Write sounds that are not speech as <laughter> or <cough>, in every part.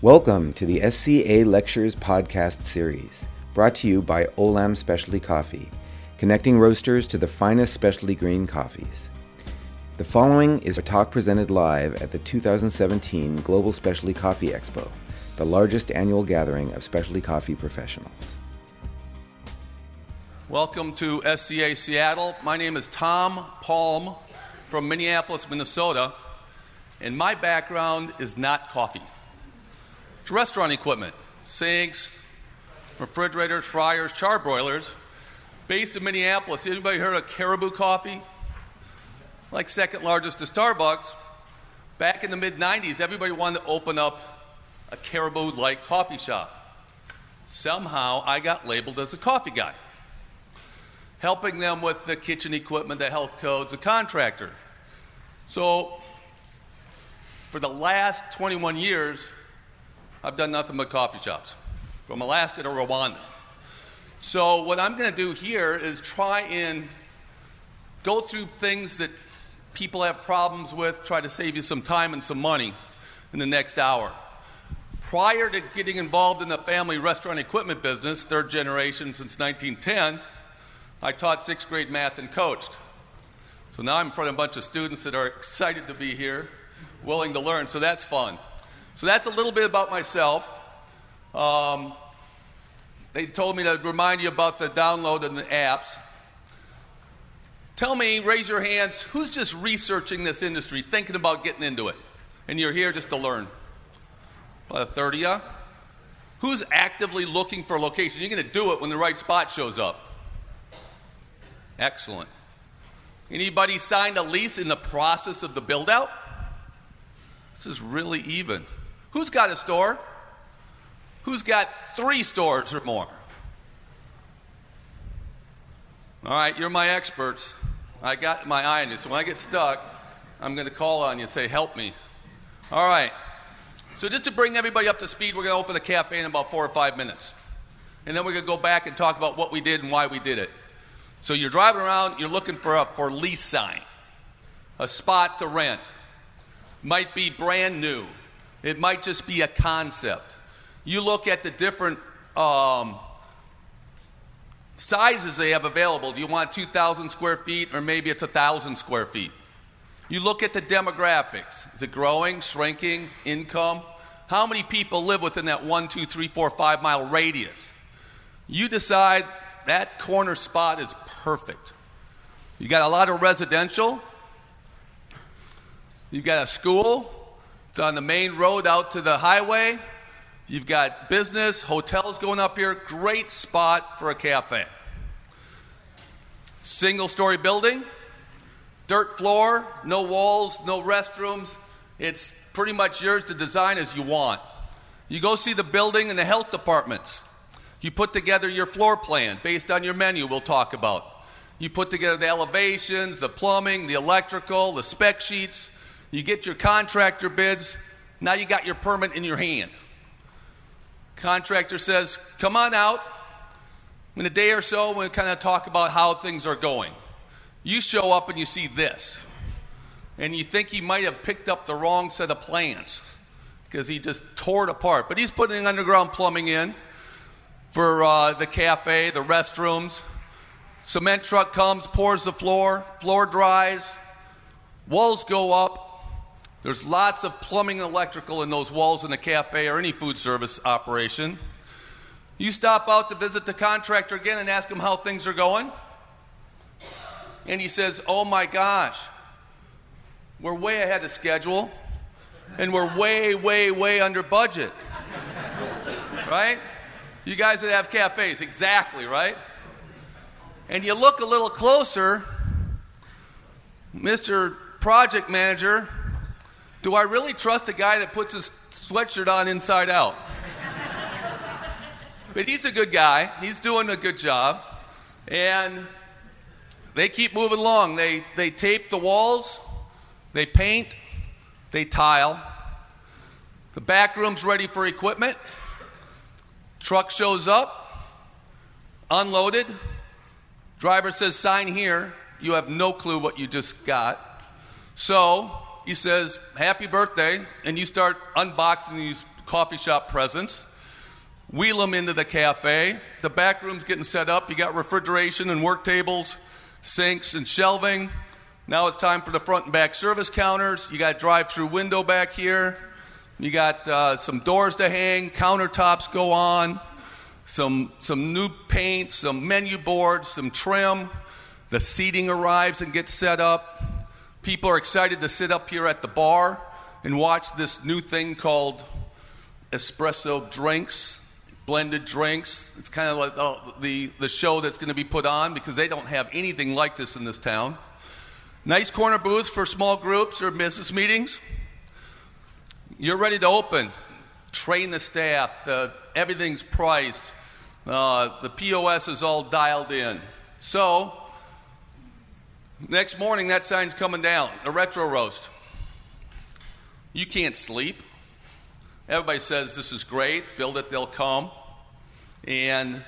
Welcome to the SCA Lectures podcast series, brought to you by Olam Specialty Coffee, connecting roasters to the finest specialty green coffees. The following is a talk presented live at the 2017 Global Specialty Coffee Expo, the largest annual gathering of specialty coffee professionals. Welcome to SCA Seattle. My name is Tom Palm from Minneapolis, Minnesota, and my background is not coffee. Restaurant equipment, sinks, refrigerators, fryers, charbroilers. Based in Minneapolis, anybody heard of Caribou Coffee? Like second largest to Starbucks. Back in the mid 90s, everybody wanted to open up a Caribou like coffee shop. Somehow I got labeled as a coffee guy, helping them with the kitchen equipment, the health codes, the contractor. So, for the last 21 years, I've done nothing but coffee shops, from Alaska to Rwanda. So, what I'm going to do here is try and go through things that people have problems with, try to save you some time and some money in the next hour. Prior to getting involved in the family restaurant equipment business, third generation since 1910, I taught sixth grade math and coached. So now I'm in front of a bunch of students that are excited to be here, willing to learn, so that's fun. So that's a little bit about myself. Um, they told me to remind you about the download and the apps. Tell me, raise your hands, who's just researching this industry, thinking about getting into it? And you're here just to learn? About 30 of? Who's actively looking for a location? You're going to do it when the right spot shows up. Excellent. Anybody signed a lease in the process of the build out? This is really even. Who's got a store? Who's got three stores or more? All right, you're my experts. I got my eye on you. So when I get stuck, I'm going to call on you and say, help me. All right. So just to bring everybody up to speed, we're going to open the cafe in about four or five minutes. And then we're going to go back and talk about what we did and why we did it. So you're driving around, you're looking for a for lease sign, a spot to rent. Might be brand new. It might just be a concept. You look at the different um, sizes they have available. Do you want 2,000 square feet or maybe it's 1,000 square feet? You look at the demographics. Is it growing, shrinking, income? How many people live within that one, two, three, four, five mile radius? You decide that corner spot is perfect. You got a lot of residential. You got a school. It's on the main road out to the highway. You've got business, hotels going up here. Great spot for a cafe. Single story building, dirt floor, no walls, no restrooms. It's pretty much yours to design as you want. You go see the building and the health departments. You put together your floor plan based on your menu, we'll talk about. You put together the elevations, the plumbing, the electrical, the spec sheets. You get your contractor bids. Now you got your permit in your hand. Contractor says, Come on out. In a day or so, we'll kind of talk about how things are going. You show up and you see this. And you think he might have picked up the wrong set of plans because he just tore it apart. But he's putting underground plumbing in for uh, the cafe, the restrooms. Cement truck comes, pours the floor, floor dries, walls go up, there's lots of plumbing and electrical in those walls in the cafe or any food service operation. You stop out to visit the contractor again and ask him how things are going. And he says, Oh my gosh, we're way ahead of schedule and we're way, way, way under budget. right? You guys that have cafes, exactly, right? And you look a little closer, Mr. Project Manager do I really trust a guy that puts his sweatshirt on inside out? but he's a good guy. He's doing a good job. And they keep moving along. They, they tape the walls, they paint, they tile. The back room's ready for equipment. Truck shows up, unloaded. Driver says, sign here. You have no clue what you just got. So he says, Happy birthday, and you start unboxing these coffee shop presents. Wheel them into the cafe. The back room's getting set up. You got refrigeration and work tables, sinks and shelving. Now it's time for the front and back service counters. You got drive through window back here. You got uh, some doors to hang, countertops go on, some, some new paint, some menu boards, some trim. The seating arrives and gets set up. People are excited to sit up here at the bar and watch this new thing called espresso drinks, blended drinks. It's kind of like the, the, the show that's going to be put on because they don't have anything like this in this town. Nice corner booths for small groups or business meetings. You're ready to open. Train the staff. The, everything's priced. Uh, the POS is all dialed in. So, next morning, that sign's coming down. A retro roast. You can't sleep. Everybody says this is great. Build it, they'll come. And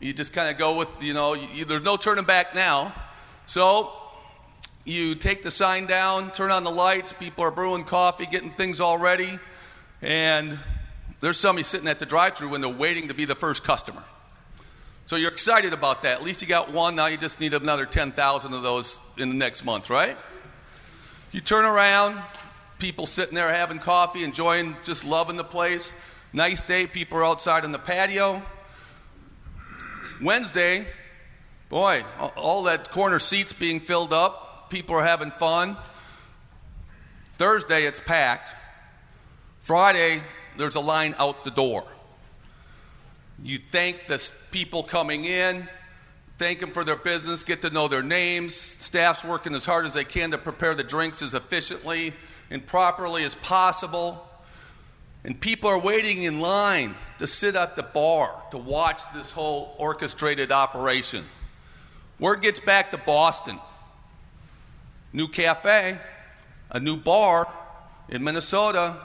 you just kind of go with, you know, you, there's no turning back now. So you take the sign down, turn on the lights, people are brewing coffee, getting things all ready, and there's somebody sitting at the drive through window waiting to be the first customer. So you're excited about that. At least you got one, now you just need another 10,000 of those in the next month, right? You turn around, people sitting there having coffee, enjoying, just loving the place. Nice day, people are outside on the patio. Wednesday, boy, all that corner seats being filled up people are having fun. Thursday, it's packed. Friday, there's a line out the door. You thank the people coming in, thank them for their business, get to know their names. Staff's working as hard as they can to prepare the drinks as efficiently and properly as possible. And people are waiting in line to sit at the bar to watch this whole orchestrated operation. Word gets back to Boston new cafe, a new bar in Minnesota.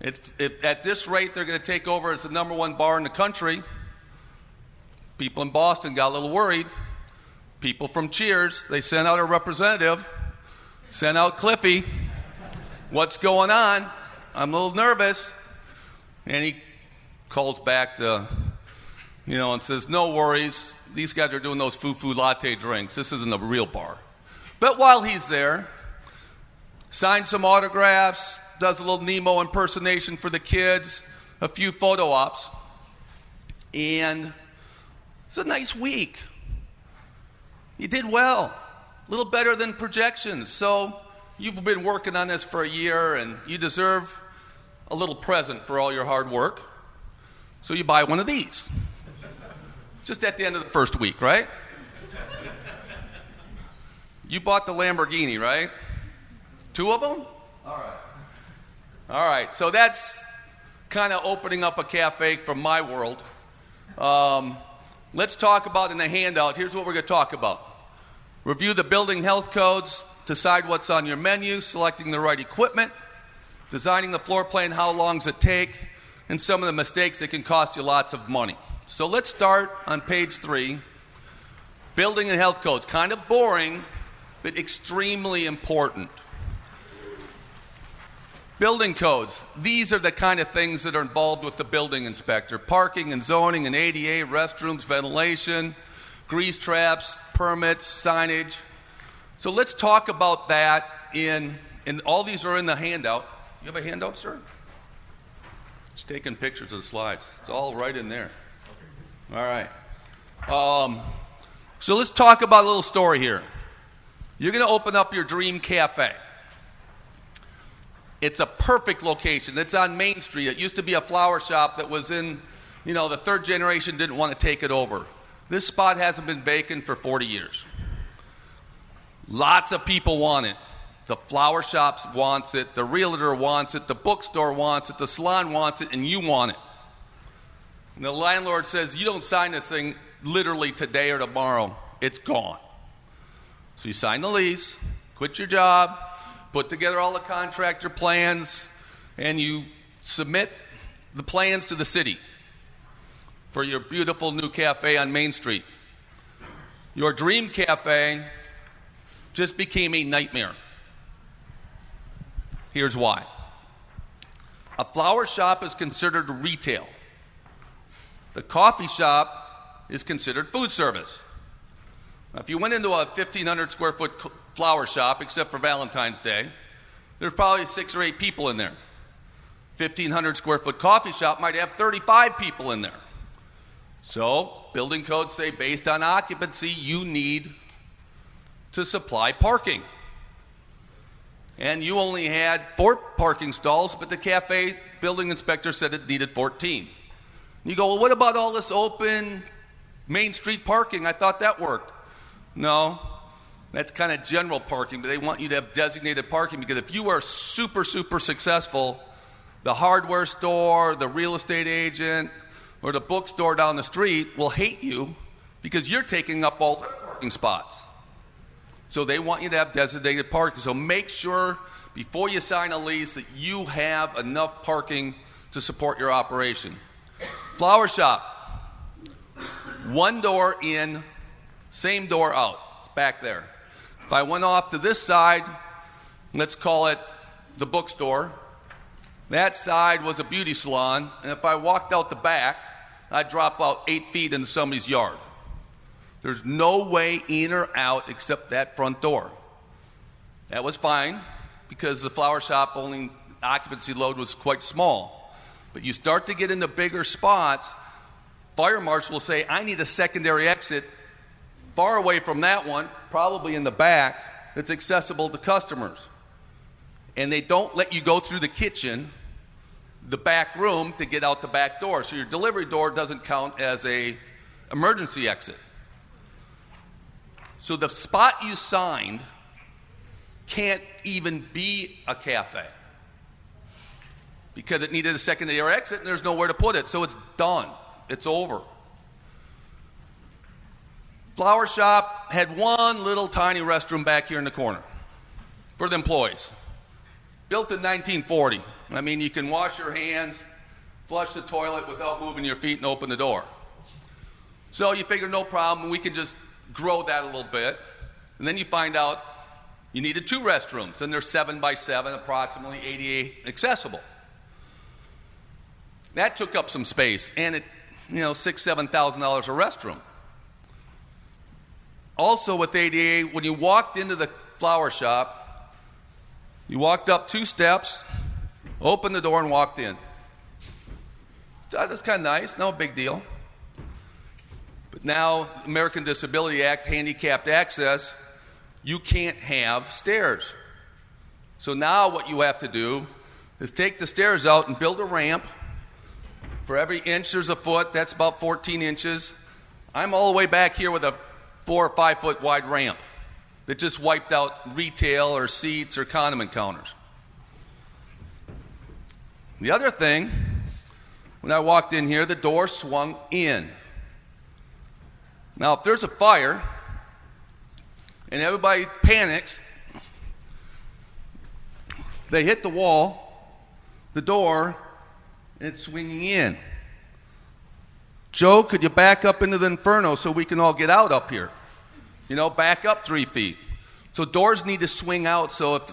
It, at this rate, they're going to take over as the number one bar in the country. People in Boston got a little worried. People from Cheers, they sent out a representative, sent out Cliffy. What's going on? I'm a little nervous. And he calls back to, you know, and says, No worries. These guys are doing those foo foo latte drinks. This isn't a real bar. But while he's there, signs some autographs, does a little Nemo impersonation for the kids, a few photo ops, and it's a nice week. You did well, a little better than projections. So you've been working on this for a year, and you deserve a little present for all your hard work. So you buy one of these. Just at the end of the first week, right? You bought the Lamborghini, right? Two of them? All right. All right. So that's kind of opening up a cafe from my world. Um, let's talk about in the handout. Here's what we're going to talk about review the building health codes, decide what's on your menu, selecting the right equipment, designing the floor plan, how long does it take, and some of the mistakes that can cost you lots of money. So let's start on page three. Building and health codes. Kind of boring, but extremely important. Building codes. These are the kind of things that are involved with the building inspector parking and zoning and ADA, restrooms, ventilation, grease traps, permits, signage. So let's talk about that in, and all these are in the handout. You have a handout, sir? It's taking pictures of the slides. It's all right in there. All right. Um, so let's talk about a little story here. You're going to open up your dream cafe. It's a perfect location. It's on Main Street. It used to be a flower shop that was in, you know, the third generation didn't want to take it over. This spot hasn't been vacant for 40 years. Lots of people want it. The flower shops wants it, the realtor wants it, the bookstore wants it, the salon wants it, and you want it. And the landlord says, You don't sign this thing literally today or tomorrow, it's gone. So you sign the lease, quit your job, put together all the contractor plans, and you submit the plans to the city for your beautiful new cafe on Main Street. Your dream cafe just became a nightmare. Here's why. A flower shop is considered retail. The coffee shop is considered food service. If you went into a 1,500 square foot flower shop, except for Valentine's Day, there's probably six or eight people in there. 1,500 square foot coffee shop might have 35 people in there. So, building codes say based on occupancy, you need to supply parking. And you only had four parking stalls, but the cafe building inspector said it needed 14. You go, well, what about all this open Main Street parking? I thought that worked. No, that's kind of general parking, but they want you to have designated parking because if you are super, super successful, the hardware store, the real estate agent, or the bookstore down the street will hate you because you're taking up all their parking spots. So they want you to have designated parking. So make sure before you sign a lease that you have enough parking to support your operation. Flower shop, one door in, same door out. It's back there. If I went off to this side, let's call it the bookstore, that side was a beauty salon, and if I walked out the back, I'd drop out eight feet into somebody's yard. There's no way in or out except that front door. That was fine because the flower shop only occupancy load was quite small. But you start to get into bigger spots, fire marshal will say, I need a secondary exit far away from that one, probably in the back, that's accessible to customers. And they don't let you go through the kitchen, the back room, to get out the back door. So your delivery door doesn't count as a emergency exit. So the spot you signed can't even be a cafe because it needed a secondary exit and there's nowhere to put it. So it's done, it's over. Flower shop had one little tiny restroom back here in the corner for the employees. Built in 1940. I mean, you can wash your hands, flush the toilet without moving your feet, and open the door. So you figure, no problem, we can just grow that a little bit. And then you find out you needed two restrooms, and they're seven by seven, approximately ADA accessible. That took up some space, and it, you know, six, seven thousand dollars a restroom. Also, with ADA, when you walked into the flower shop, you walked up two steps, opened the door, and walked in. That's kind of nice, no big deal. But now, American Disability Act, handicapped access, you can't have stairs. So now, what you have to do is take the stairs out and build a ramp. For every inch, there's a foot. That's about 14 inches. I'm all the way back here with a four or five foot wide ramp that just wiped out retail or seats or condiment counters. The other thing, when I walked in here, the door swung in. Now, if there's a fire and everybody panics, they hit the wall, the door, and it's swinging in. Joe, could you back up into the inferno so we can all get out up here? You know, back up three feet. So doors need to swing out so if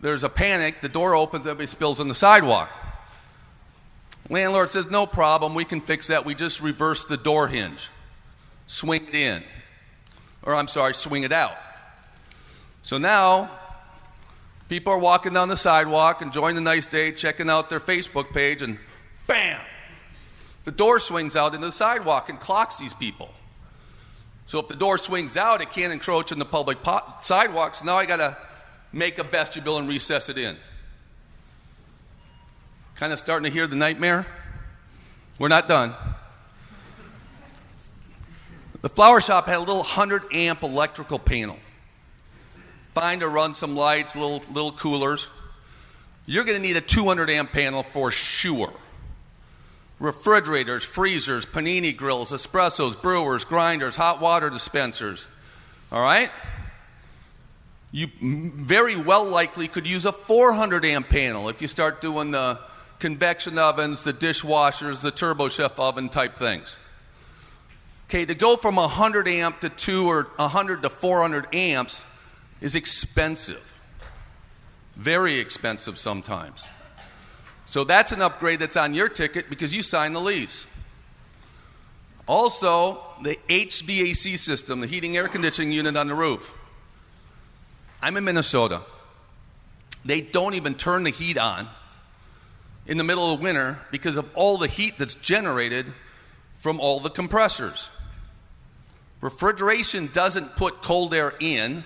there's a panic, the door opens, everybody spills on the sidewalk. Landlord says, no problem, we can fix that. We just reverse the door hinge, swing it in. Or I'm sorry, swing it out. So now, people are walking down the sidewalk, enjoying the nice day, checking out their Facebook page, and bam! The door swings out into the sidewalk and clocks these people. So if the door swings out, it can't encroach on the public po- sidewalks. Now I got to make a vestibule and recess it in. Kind of starting to hear the nightmare? We're not done. The flower shop had a little 100 amp electrical panel. Fine to run some lights, little, little coolers. You're going to need a 200 amp panel for sure refrigerators, freezers, panini grills, espressos, brewers, grinders, hot water dispensers. All right? You very well likely could use a 400 amp panel if you start doing the convection ovens, the dishwashers, the turbo chef oven type things. Okay, to go from 100 amp to 2 or 100 to 400 amps is expensive. very expensive sometimes. So that's an upgrade that's on your ticket because you signed the lease. Also, the HVAC system, the heating air conditioning unit on the roof. I'm in Minnesota. They don't even turn the heat on in the middle of winter because of all the heat that's generated from all the compressors. Refrigeration doesn't put cold air in,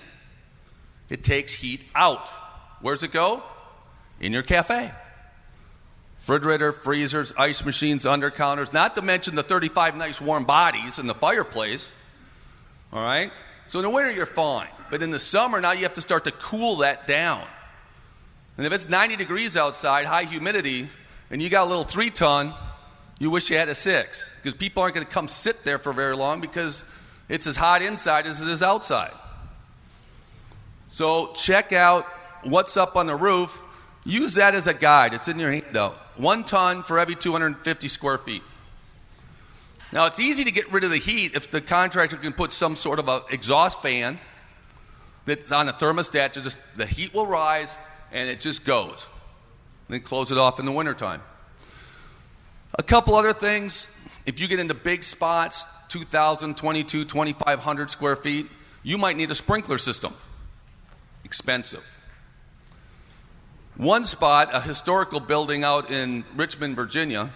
it takes heat out. Where's it go? In your cafe. Refrigerator, freezers, ice machines, under counters, not to mention the 35 nice warm bodies in the fireplace. All right? So in the winter, you're fine. But in the summer, now you have to start to cool that down. And if it's 90 degrees outside, high humidity, and you got a little three ton, you wish you had a six. Because people aren't going to come sit there for very long because it's as hot inside as it is outside. So check out what's up on the roof. Use that as a guide. It's in your handout. One ton for every 250 square feet. Now, it's easy to get rid of the heat if the contractor can put some sort of an exhaust fan that's on a thermostat. Just, the heat will rise and it just goes. Then close it off in the wintertime. A couple other things. If you get into big spots, 2,000, 22, 2,500 square feet, you might need a sprinkler system. Expensive. One spot, a historical building out in Richmond, Virginia,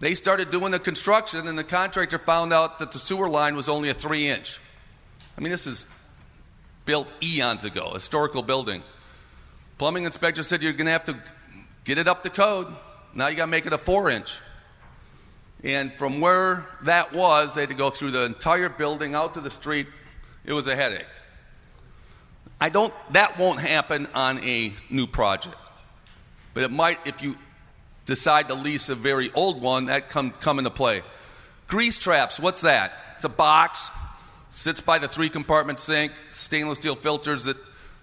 they started doing the construction, and the contractor found out that the sewer line was only a three inch. I mean, this is built eons ago, historical building. Plumbing inspector said you're going to have to get it up to code. Now you got to make it a four inch. And from where that was, they had to go through the entire building out to the street. It was a headache. I don't, that won't happen on a new project. But it might if you decide to lease a very old one, that come, come into play. Grease traps, what's that? It's a box, sits by the three compartment sink, stainless steel filters that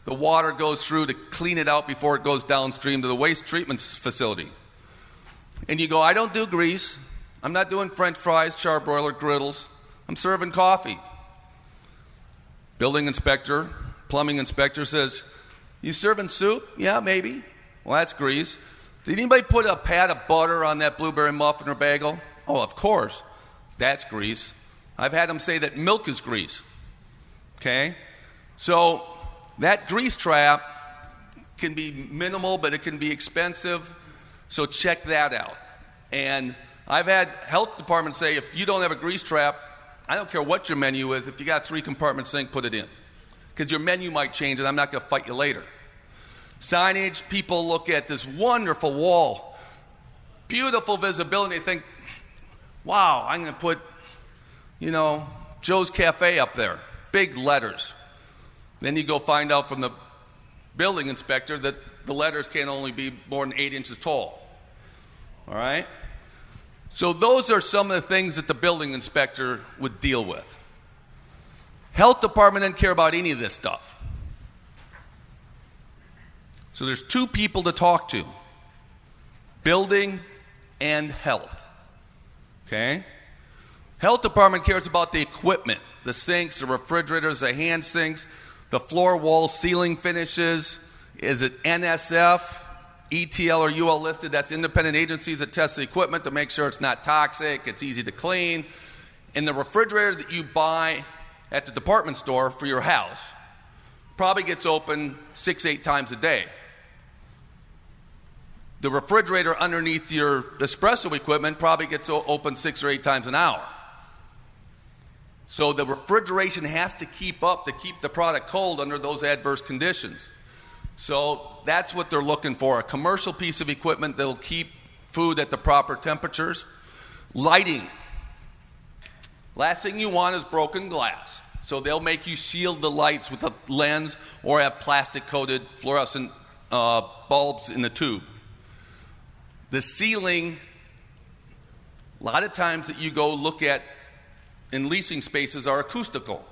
the water goes through to clean it out before it goes downstream to the waste treatment facility. And you go, I don't do grease. I'm not doing french fries, charbroiler, griddles. I'm serving coffee. Building inspector, plumbing inspector says, You serving soup? Yeah, maybe. Well, that's grease. Did anybody put a pat of butter on that blueberry muffin or bagel? Oh, of course. That's grease. I've had them say that milk is grease. Okay? So that grease trap can be minimal, but it can be expensive. So check that out. And I've had health departments say if you don't have a grease trap, I don't care what your menu is, if you got three compartment sink, put it in. Because your menu might change and I'm not going to fight you later. Signage, people look at this wonderful wall, beautiful visibility, think, wow, I'm going to put, you know, Joe's Cafe up there, big letters. Then you go find out from the building inspector that the letters can only be more than eight inches tall. All right? So, those are some of the things that the building inspector would deal with. Health department didn't care about any of this stuff. So, there's two people to talk to building and health. Okay? Health department cares about the equipment the sinks, the refrigerators, the hand sinks, the floor wall ceiling finishes. Is it NSF? ETL or UL listed, that's independent agencies that test the equipment to make sure it's not toxic, it's easy to clean. And the refrigerator that you buy at the department store for your house probably gets open six, eight times a day. The refrigerator underneath your espresso equipment probably gets open six or eight times an hour. So the refrigeration has to keep up to keep the product cold under those adverse conditions. So that's what they're looking for a commercial piece of equipment that'll keep food at the proper temperatures. Lighting. Last thing you want is broken glass. So they'll make you shield the lights with a lens or have plastic coated fluorescent uh, bulbs in the tube. The ceiling, a lot of times that you go look at in leasing spaces are acoustical.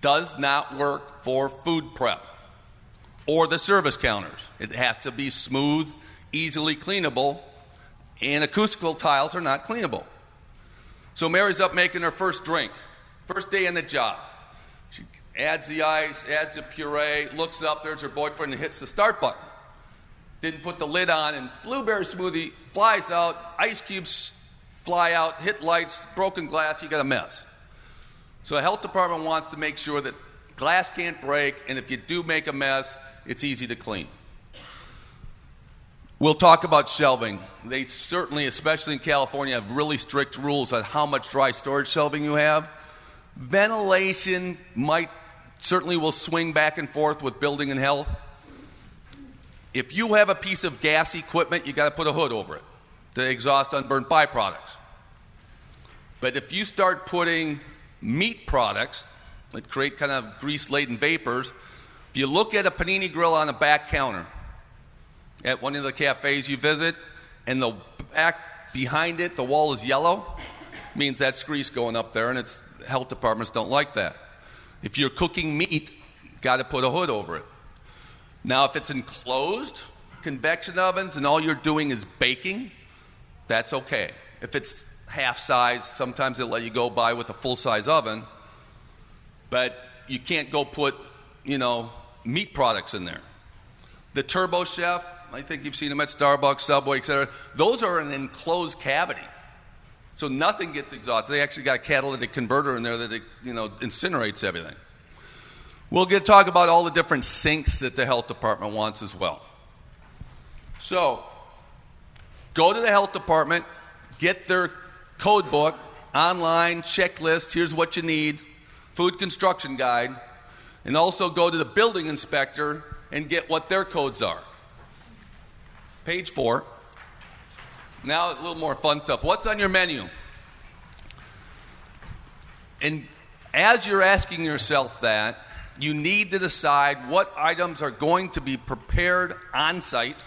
Does not work for food prep or the service counters. It has to be smooth, easily cleanable, and acoustical tiles are not cleanable. So Mary's up making her first drink, first day in the job. She adds the ice, adds the puree, looks up, there's her boyfriend, and hits the start button. Didn't put the lid on, and blueberry smoothie flies out, ice cubes fly out, hit lights, broken glass, you got a mess. So the health department wants to make sure that glass can't break, and if you do make a mess, it's easy to clean. We'll talk about shelving. They certainly, especially in California, have really strict rules on how much dry storage shelving you have. Ventilation might certainly will swing back and forth with building and health. If you have a piece of gas equipment, you got to put a hood over it to exhaust unburned byproducts. But if you start putting meat products that create kind of grease laden vapors, if you look at a panini grill on a back counter at one of the cafes you visit, and the back behind it, the wall is yellow, means that's grease going up there, and it's health departments don't like that. If you're cooking meat, got to put a hood over it. Now, if it's enclosed convection ovens and all you're doing is baking, that's okay. If it's half size, sometimes they'll let you go by with a full size oven, but you can't go put, you know, meat products in there. The Turbo Chef, I think you've seen them at Starbucks, Subway, etc. Those are an enclosed cavity. So nothing gets exhausted. They actually got a catalytic converter in there that it, you know incinerates everything. We'll get talk about all the different sinks that the health department wants as well. So, go to the health department, get their code book, online checklist. Here's what you need, food construction guide, and also go to the building inspector and get what their codes are. Page four. Now, a little more fun stuff. What's on your menu? And as you're asking yourself that, you need to decide what items are going to be prepared on site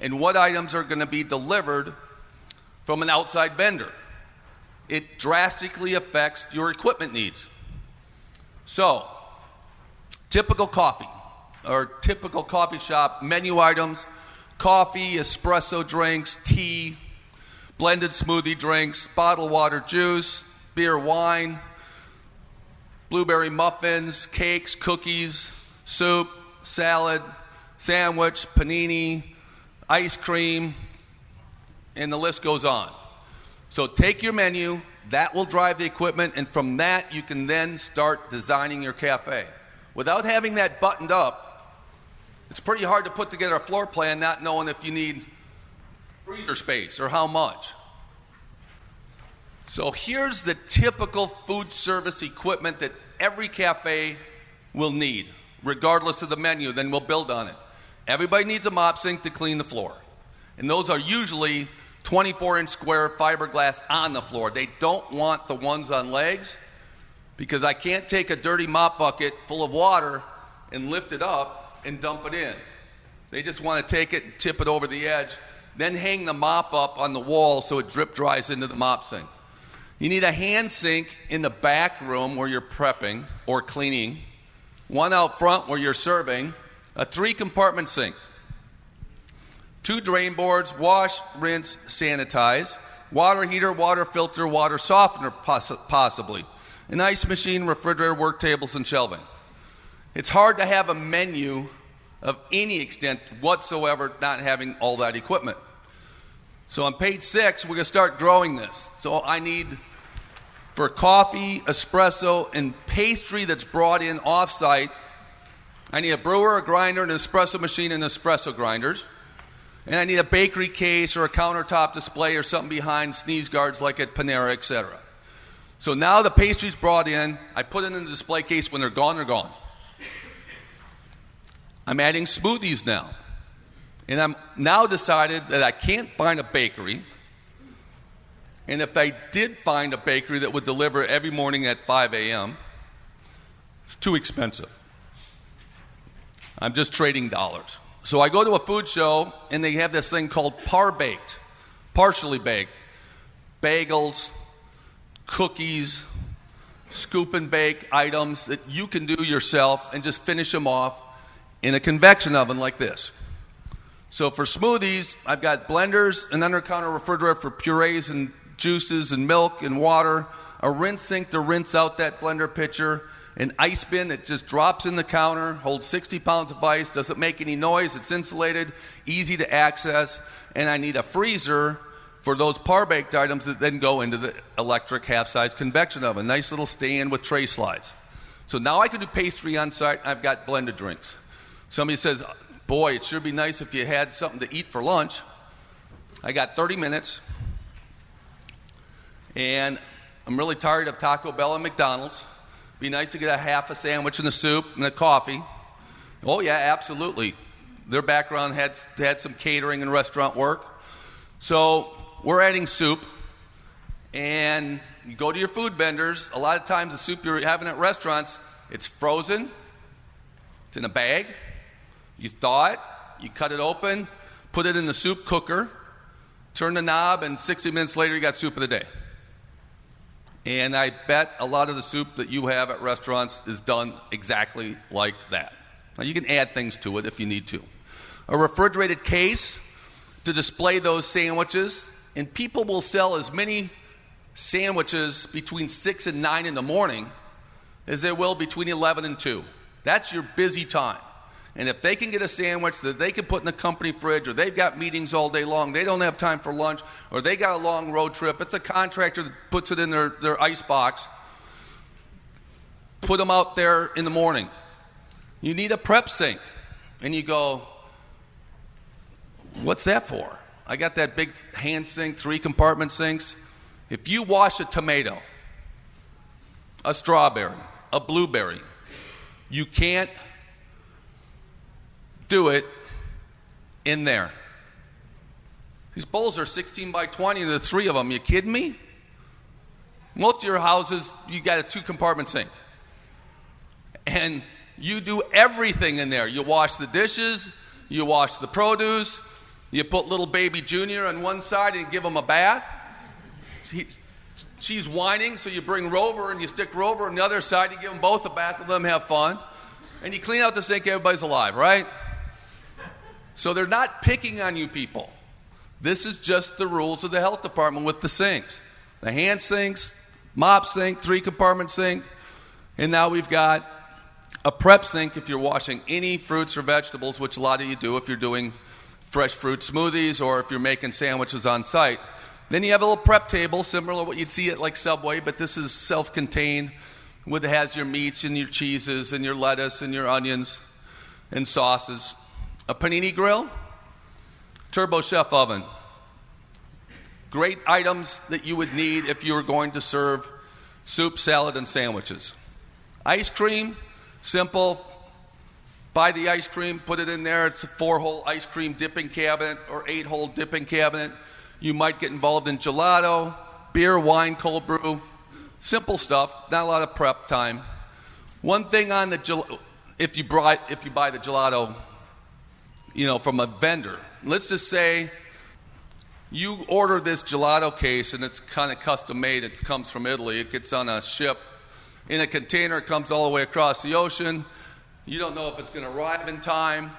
and what items are going to be delivered from an outside vendor. It drastically affects your equipment needs. So, typical coffee or typical coffee shop menu items coffee, espresso drinks, tea, blended smoothie drinks, bottled water juice, beer, wine, blueberry muffins, cakes, cookies, soup, salad, sandwich, panini, ice cream, and the list goes on. So take your menu, that will drive the equipment, and from that you can then start designing your cafe. Without having that buttoned up, it's pretty hard to put together a floor plan not knowing if you need freezer space or how much. So here's the typical food service equipment that every cafe will need, regardless of the menu, then we'll build on it. Everybody needs a mop sink to clean the floor. And those are usually 24 inch square fiberglass on the floor. They don't want the ones on legs because I can't take a dirty mop bucket full of water and lift it up and dump it in. They just want to take it and tip it over the edge, then hang the mop up on the wall so it drip dries into the mop sink. You need a hand sink in the back room where you're prepping or cleaning, one out front where you're serving, a three compartment sink, two drain boards, wash, rinse, sanitize, water heater, water filter, water softener, possibly, an ice machine, refrigerator, work tables, and shelving. It's hard to have a menu of any extent whatsoever not having all that equipment. So on page six, we're going to start growing this. So I need for coffee, espresso, and pastry that's brought in offsite. I need a brewer, a grinder, an espresso machine, and espresso grinders. And I need a bakery case or a countertop display or something behind sneeze guards like at Panera, etc. So now the pastry's brought in. I put it in the display case. When they're gone, they're gone. I'm adding smoothies now. And I'm now decided that I can't find a bakery. And if I did find a bakery that would deliver every morning at 5 a.m., it's too expensive. I'm just trading dollars. So I go to a food show and they have this thing called par baked, partially baked, bagels, cookies, scoop and bake items that you can do yourself and just finish them off in a convection oven like this. So for smoothies, I've got blenders, an under counter refrigerator for purees and juices and milk and water, a rinse sink to rinse out that blender pitcher, an ice bin that just drops in the counter, holds 60 pounds of ice, doesn't make any noise, it's insulated, easy to access, and I need a freezer for those par baked items that then go into the electric half size convection oven. Nice little stand with tray slides. So now I can do pastry on site. I've got blended drinks. Somebody says, Boy, it sure be nice if you had something to eat for lunch. I got 30 minutes, and I'm really tired of Taco Bell and McDonald's. Be nice to get a half a sandwich and a soup and a coffee. Oh, yeah, absolutely. Their background had, had some catering and restaurant work. So we're adding soup, and you go to your food vendors. A lot of times, the soup you're having at restaurants, it's frozen, it's in a bag. You thaw it, you cut it open, put it in the soup cooker, turn the knob, and 60 minutes later, you got soup of the day. And I bet a lot of the soup that you have at restaurants is done exactly like that. Now, you can add things to it if you need to. A refrigerated case to display those sandwiches, and people will sell as many sandwiches between 6 and 9 in the morning as they will between 11 and 2. That's your busy time. And if they can get a sandwich that they can put in the company fridge, or they've got meetings all day long, they don't have time for lunch, or they got a long road trip, it's a contractor that puts it in their, their ice box, put them out there in the morning. You need a prep sink. And you go, what's that for? I got that big hand sink, three compartment sinks. If you wash a tomato, a strawberry, a blueberry, you can't do it in there. These bowls are 16 by 20, the three of them. You kidding me? Most of your houses, you got a two compartment sink. And you do everything in there. You wash the dishes, you wash the produce, you put little baby Junior on one side and give him a bath. She, she's whining, so you bring Rover and you stick Rover on the other side, you give them both a bath and let them have fun. And you clean out the sink, everybody's alive, right? So they're not picking on you people. This is just the rules of the health department with the sinks. The hand sinks, mop sink, three compartment sink, and now we've got a prep sink if you're washing any fruits or vegetables, which a lot of you do if you're doing fresh fruit smoothies or if you're making sandwiches on site. Then you have a little prep table, similar to what you'd see at like Subway, but this is self-contained, with it has your meats and your cheeses and your lettuce and your onions and sauces a panini grill, turbo chef oven. Great items that you would need if you were going to serve soup, salad, and sandwiches. Ice cream, simple. Buy the ice cream, put it in there. It's a four hole ice cream dipping cabinet or eight hole dipping cabinet. You might get involved in gelato, beer, wine, cold brew. Simple stuff, not a lot of prep time. One thing on the gel- if you buy if you buy the gelato you know, from a vendor. Let's just say you order this gelato case and it's kind of custom made. It comes from Italy. It gets on a ship in a container. It comes all the way across the ocean. You don't know if it's going to arrive in time.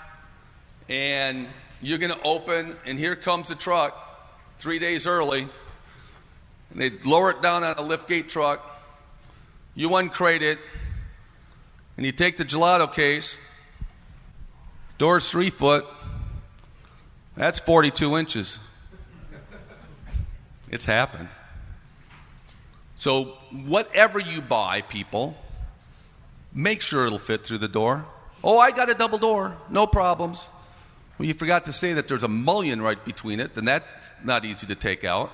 And you're going to open, and here comes the truck three days early. And they lower it down on a liftgate truck. You uncrate it, and you take the gelato case Door's three foot. That's 42 inches. It's happened. So, whatever you buy, people, make sure it'll fit through the door. Oh, I got a double door. No problems. Well, you forgot to say that there's a mullion right between it, then that's not easy to take out.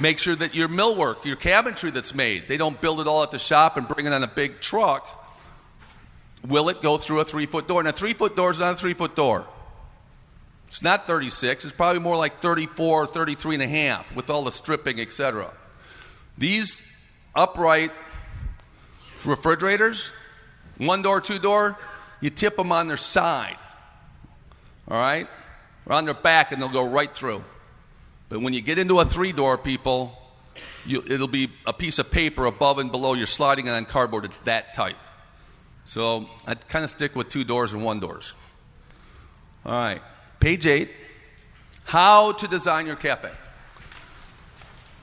Make sure that your millwork, your cabinetry that's made, they don't build it all at the shop and bring it on a big truck will it go through a three foot door? And a three foot door is not a three foot door. It's not 36, it's probably more like 34, 33 and a half with all the stripping, etc. These upright refrigerators, one door, two door, you tip them on their side, all right? Or on their back, and they'll go right through. But when you get into a three door, people, you, it'll be a piece of paper above and below. You're sliding it on cardboard. It's that tight. So I kind of stick with two doors and one doors. All right, page eight how to design your cafe.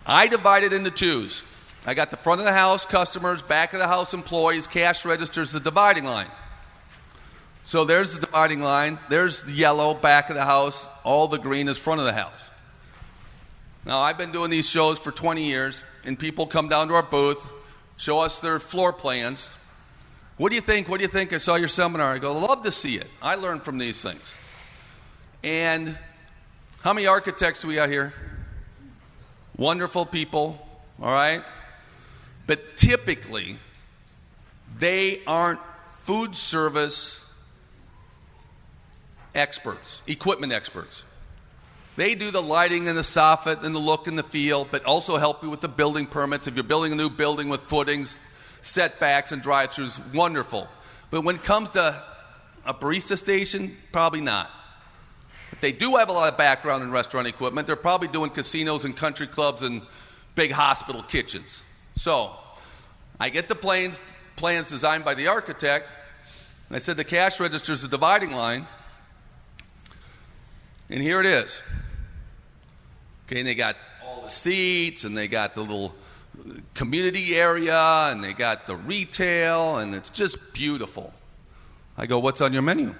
I divide it into twos. I got the front of the house customers, back of the house employees, cash registers, the dividing line. So there's the dividing line. There's the yellow, back of the house. All the green is front of the house. Now, I've been doing these shows for 20 years, and people come down to our booth, show us their floor plans. What do you think? What do you think? I saw your seminar. I go, love to see it. I learn from these things. And how many architects do we have here? Wonderful people, all right? But typically, they aren't food service experts, equipment experts. They do the lighting and the soffit and the look and the feel, but also help you with the building permits. If you're building a new building with footings, setbacks, and drive throughs, wonderful. But when it comes to a barista station, probably not. If they do have a lot of background in restaurant equipment, they're probably doing casinos and country clubs and big hospital kitchens. So I get the plans, plans designed by the architect. And I said the cash register is the dividing line. And here it is. Okay, and they got all the seats, and they got the little community area, and they got the retail, and it's just beautiful. I go, What's on your menu?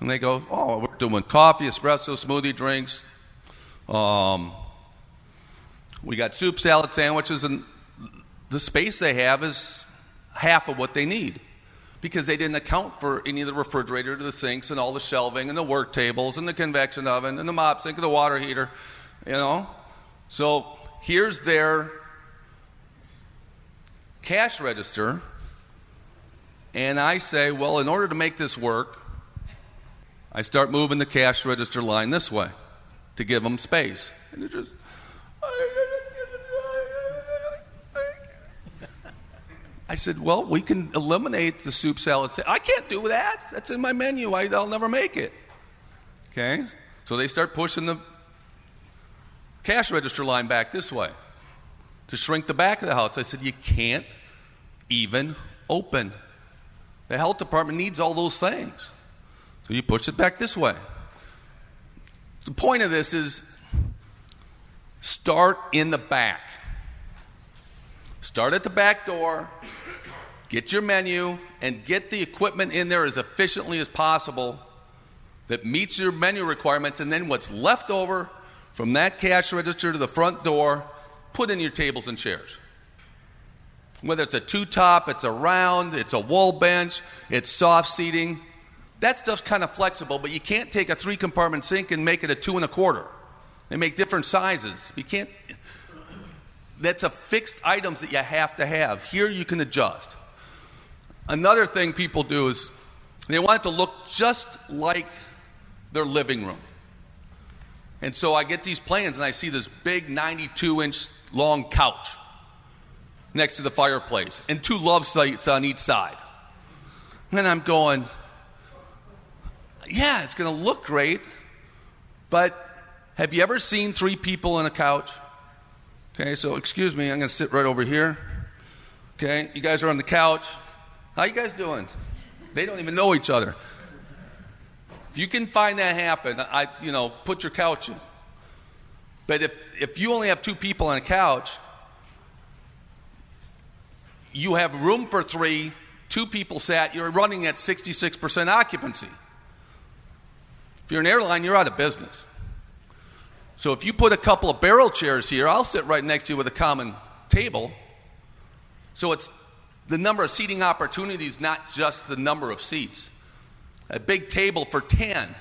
And they go, Oh, we're doing coffee, espresso, smoothie drinks. Um, we got soup, salad, sandwiches, and the space they have is half of what they need because they didn't account for any of the refrigerator, to the sinks, and all the shelving, and the work tables, and the convection oven, and the mop sink, and the water heater. You know? So here's their cash register. And I say, well, in order to make this work, I start moving the cash register line this way to give them space. And it's just. I said, well, we can eliminate the soup salad. I can't do that. That's in my menu. I, will never make it. Okay? So they start pushing the cash register line back this way to shrink the back of the house. I said, You can't even open. The health department needs all those things. So you push it back this way. The point of this is start in the back. Start at the back door, get your menu, and get the equipment in there as efficiently as possible that meets your menu requirements, and then what's left over from that cash register to the front door, put in your tables and chairs. Whether it's a two top, it's a round, it's a wall bench, it's soft seating, that stuff's kind of flexible, but you can't take a three compartment sink and make it a two and a quarter. They make different sizes. You can't, that's a fixed items that you have to have. Here you can adjust. Another thing people do is they want it to look just like their living room. And so I get these plans and I see this big 92 inch long couch next to the fireplace and two love seats on each side. And I'm going, yeah, it's going to look great, but have you ever seen three people on a couch? Okay, so excuse me, I'm going to sit right over here. Okay, you guys are on the couch. How you guys doing? They don't even know each other. If you can find that happen, I, you know, put your couch in. But if, if you only have two people on a couch, you have room for three, two people sat, you're running at 66% occupancy. If you're an airline, you're out of business. So if you put a couple of barrel chairs here, I'll sit right next to you with a common table. So it's the number of seating opportunities, not just the number of seats. A big table for 10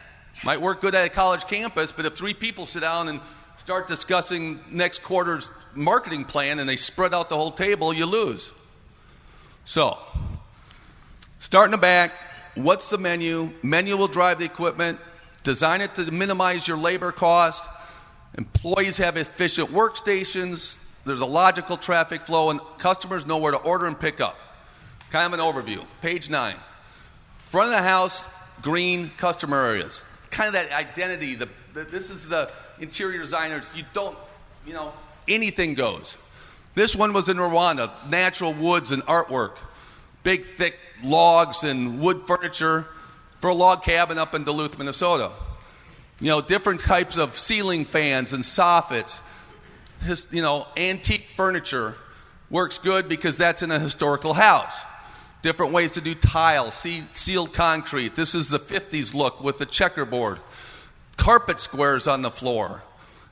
might work good at a college campus, but if three people sit down and start discussing next quarter's marketing plan and they spread out the whole table, you lose. So, start in the back. What's the menu? Menu will drive the equipment. Design it to minimize your labor cost. Employees have efficient workstations. There's a logical traffic flow, and customers know where to order and pick up. Kind of an overview. Page nine. Front of the house, green customer areas. Kind of that identity. The, the, this is the interior designers. You don't, you know, anything goes. This one was in Rwanda, natural woods and artwork, big, thick logs and wood furniture for a log cabin up in Duluth, Minnesota. You know, different types of ceiling fans and soffits, his, you know, antique furniture works good because that's in a historical house. Different ways to do tile, sealed concrete. This is the 50s look with the checkerboard. Carpet squares on the floor.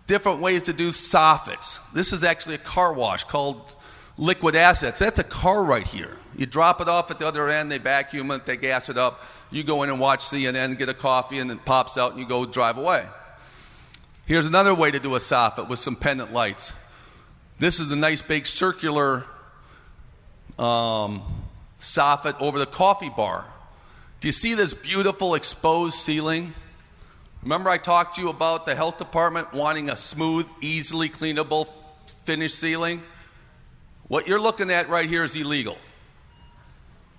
Different ways to do soffits. This is actually a car wash called liquid assets. That's a car right here. You drop it off at the other end, they vacuum it, they gas it up. You go in and watch CNN, get a coffee, and it pops out, and you go drive away. Here's another way to do a soffit with some pendant lights. This is a nice big circular um, soffit over the coffee bar. Do you see this beautiful exposed ceiling? Remember, I talked to you about the health department wanting a smooth, easily cleanable, finished ceiling? What you're looking at right here is illegal.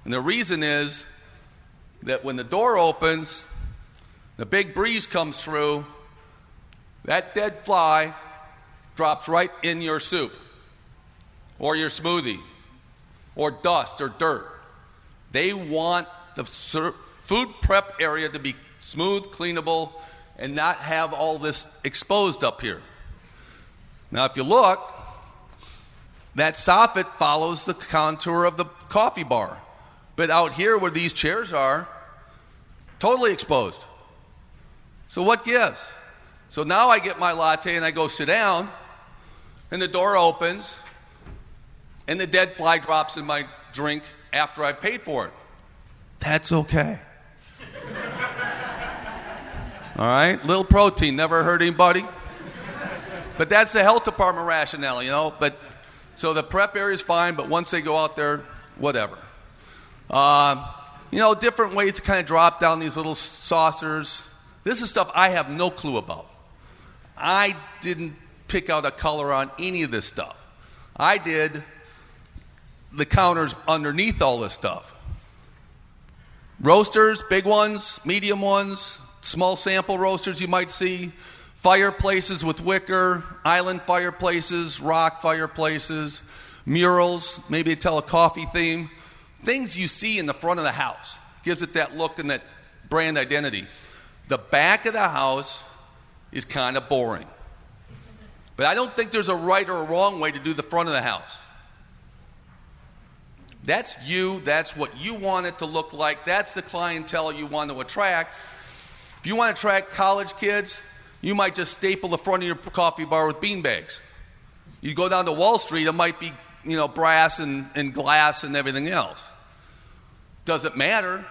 And the reason is that when the door opens, the big breeze comes through, that dead fly drops right in your soup or your smoothie or dust or dirt. They want the food prep area to be smooth, cleanable, and not have all this exposed up here. Now, if you look, that soffit follows the contour of the coffee bar. But out here, where these chairs are, totally exposed. So, what gives? So now I get my latte and I go sit down, and the door opens, and the dead fly drops in my drink after I've paid for it. That's okay. <laughs> All right? Little protein, never hurt anybody. But that's the health department rationale, you know? But so the prep area is fine, but once they go out there, whatever. Um, you know, different ways to kind of drop down these little saucers. This is stuff I have no clue about. I didn't pick out a color on any of this stuff. I did the counters underneath all this stuff. Roasters, big ones, medium ones, small sample roasters you might see, fireplaces with wicker, island fireplaces, rock fireplaces, murals, maybe tell a coffee theme things you see in the front of the house. Gives it that look and that brand identity. The back of the house is kind of boring. But I don't think there's a right or a wrong way to do the front of the house. That's you, that's what you want it to look like, that's the clientele you want to attract. If you want to attract college kids, you might just staple the front of your coffee bar with bean bags. You go down to Wall Street, it might be, you know, brass and, and glass and everything else. Doesn't matter.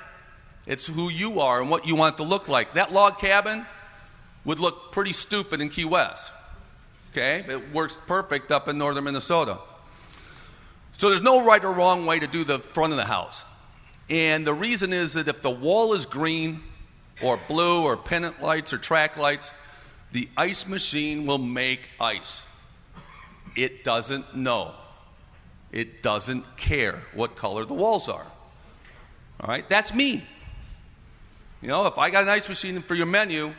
It's who you are and what you want to look like. That log cabin would look pretty stupid in Key West. Okay? It works perfect up in northern Minnesota. So there's no right or wrong way to do the front of the house. And the reason is that if the wall is green or blue or pendant lights or track lights, the ice machine will make ice. It doesn't know. It doesn't care what color the walls are. All right, that's me. You know, if I got an ice machine for your menu,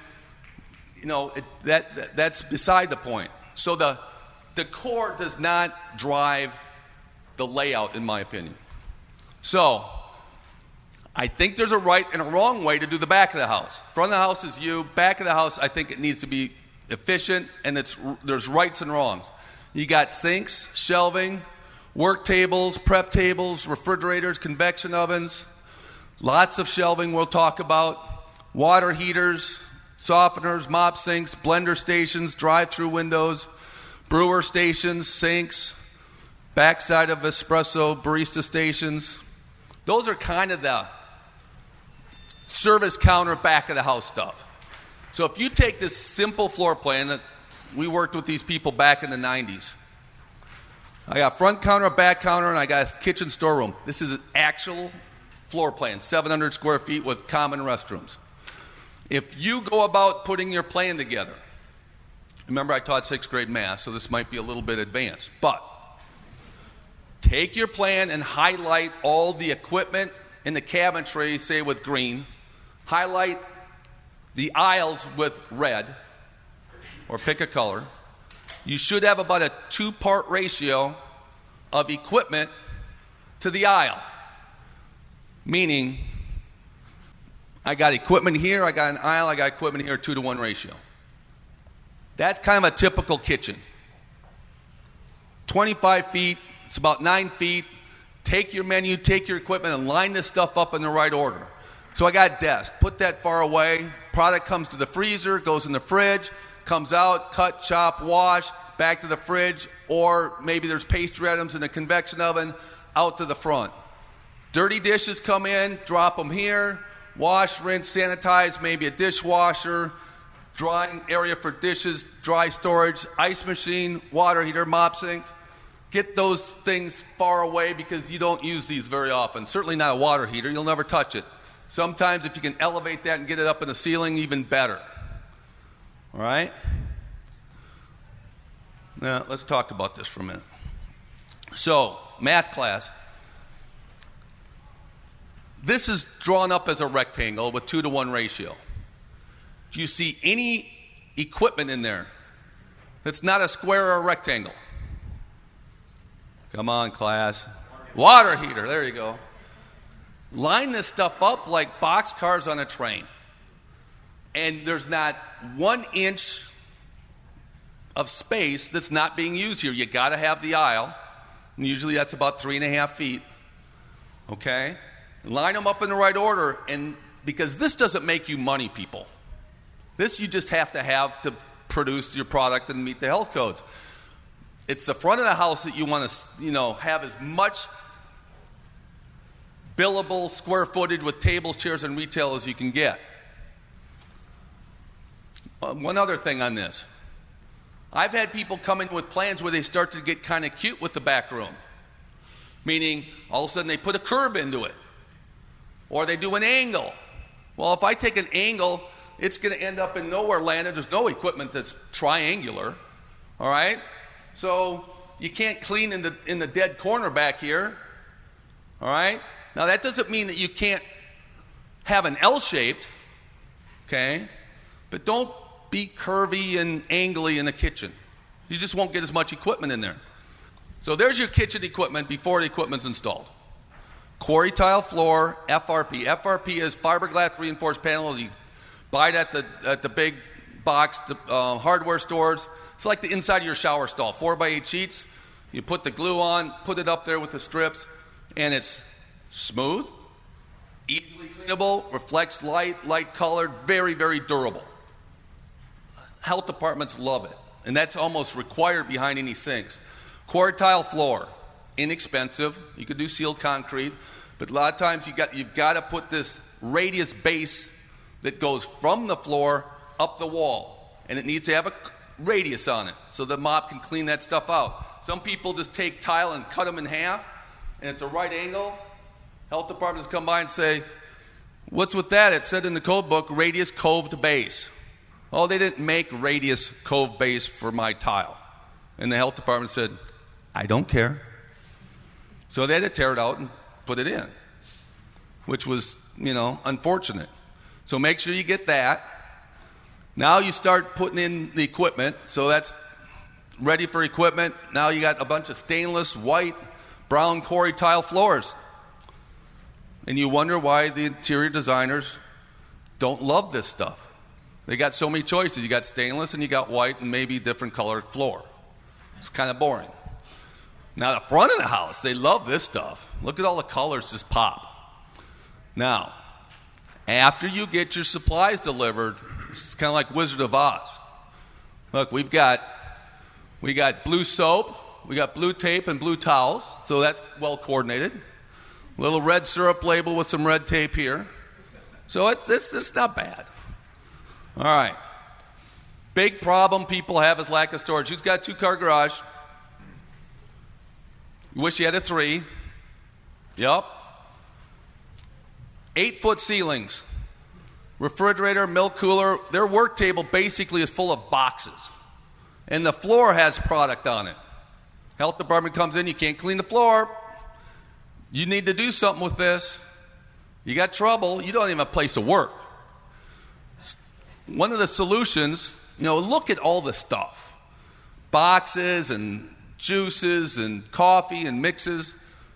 you know, it, that, that, that's beside the point. So the decor does not drive the layout, in my opinion. So I think there's a right and a wrong way to do the back of the house. Front of the house is you. Back of the house, I think it needs to be efficient, and it's, there's rights and wrongs. You got sinks, shelving, work tables, prep tables, refrigerators, convection ovens Lots of shelving we'll talk about, water heaters, softeners, mop sinks, blender stations, drive through windows, brewer stations, sinks, backside of espresso, barista stations. Those are kind of the service counter back of the house stuff. So if you take this simple floor plan that we worked with these people back in the 90s, I got front counter, back counter, and I got a kitchen storeroom. This is an actual floor plan, 700 square feet with common restrooms. If you go about putting your plan together, remember I taught sixth grade math, so this might be a little bit advanced, but take your plan and highlight all the equipment in the cabinetry, say with green, highlight the aisles with red, or pick a color. You should have about a two part ratio of equipment to the aisle. Meaning, I got equipment here, I got an aisle, I got equipment here, two to one ratio. That's kind of a typical kitchen. 25 feet It's about nine feet. Take your menu, take your equipment, and line this stuff up in the right order. So I got desk. Put that far away. Product comes to the freezer, goes in the fridge, comes out, cut, chop, wash, back to the fridge, or maybe there's pastry items in the convection oven, out to the front. Dirty dishes come in, drop them here, wash, rinse, sanitize, maybe a dishwasher, drying area for dishes, dry storage, ice machine, water heater, mop sink. Get those things far away because you don't use these very often. Certainly not a water heater, you'll never touch it. Sometimes, if you can elevate that and get it up in the ceiling, even better. All right? Now, let's talk about this for a minute. So, math class. This is drawn up as a rectangle with two to one ratio. Do you see any equipment in there that's not a square or a rectangle? Come on, class. Water heater, there you go. Line this stuff up like box cars on a train. And there's not one inch of space that's not being used here. You got to have the aisle. And usually that's about three and a half feet. Okay? Line them up in the right order. And because this doesn't make you money, people. This you just have to have to produce your product and meet the health codes. It's the front of the house that you want to, you know, have as much billable square footage with tables, chairs, and retail as you can get. Uh, one other thing on this. I've had people come in with plans where they start to get kind of cute with the back room, meaning all of a sudden they put a curve into it, or they do an angle. Well, if I take an angle, it's going to end up in nowhere land, and there's no equipment that's triangular. All right? So you can't clean in the, in the dead corner back here. All right? Now, that doesn't mean that you can't have an L shaped, okay? But don't be curvy and angly in the kitchen. You just won't get as much equipment in there. So there's your kitchen equipment before the equipment's installed. Quarry tile floor, FRP. FRP is fiberglass reinforced panels. You buy it at the, at the big box uh, hardware stores. It's like the inside of your shower stall, four by eight sheets. You put the glue on, put it up there with the strips, and it's Smooth, easily cleanable, reflects light, light colored, very, very durable. Health departments love it, and that's almost required behind any sinks. Quarry tile floor, inexpensive. You could do sealed concrete, but a lot of times you got, you've got to put this radius base that goes from the floor up the wall, and it needs to have a radius on it so the mop can clean that stuff out. Some people just take tile and cut them in half, and it's a right angle, Health departments come by and say, What's with that? It said in the code book, radius coved base. Oh, they didn't make radius cove base for my tile. And the health department said, I don't care. So they had to tear it out and put it in, which was, you know, unfortunate. So make sure you get that. Now you start putting in the equipment. So that's ready for equipment. Now you got a bunch of stainless, white, brown quarry tile floors. And you wonder why the interior designers don't love this stuff. They got so many choices. You got stainless and you got white and maybe different colored floor. It's kind of boring. Now, the front of the house, they love this stuff. Look at all the colors just pop. Now, after you get your supplies delivered, it's kind of like Wizard of Oz. Look, we've got we got blue soap, we got blue tape and blue towels, so that's well coordinated. Little red syrup label with some red tape here. So it's, it's, it's not bad. All right. Big problem people have is lack of storage. Who's got a two car garage? You wish you had a three. Yep. Eight foot ceilings. Refrigerator, milk cooler. Their work table basically is full of boxes. And the floor has product on it. Health department comes in, you can't clean the floor. You need to do something with this. You got trouble, you don't even have a place to work. One of the solutions, you know, look at all the stuff boxes and juices and coffee and mixes.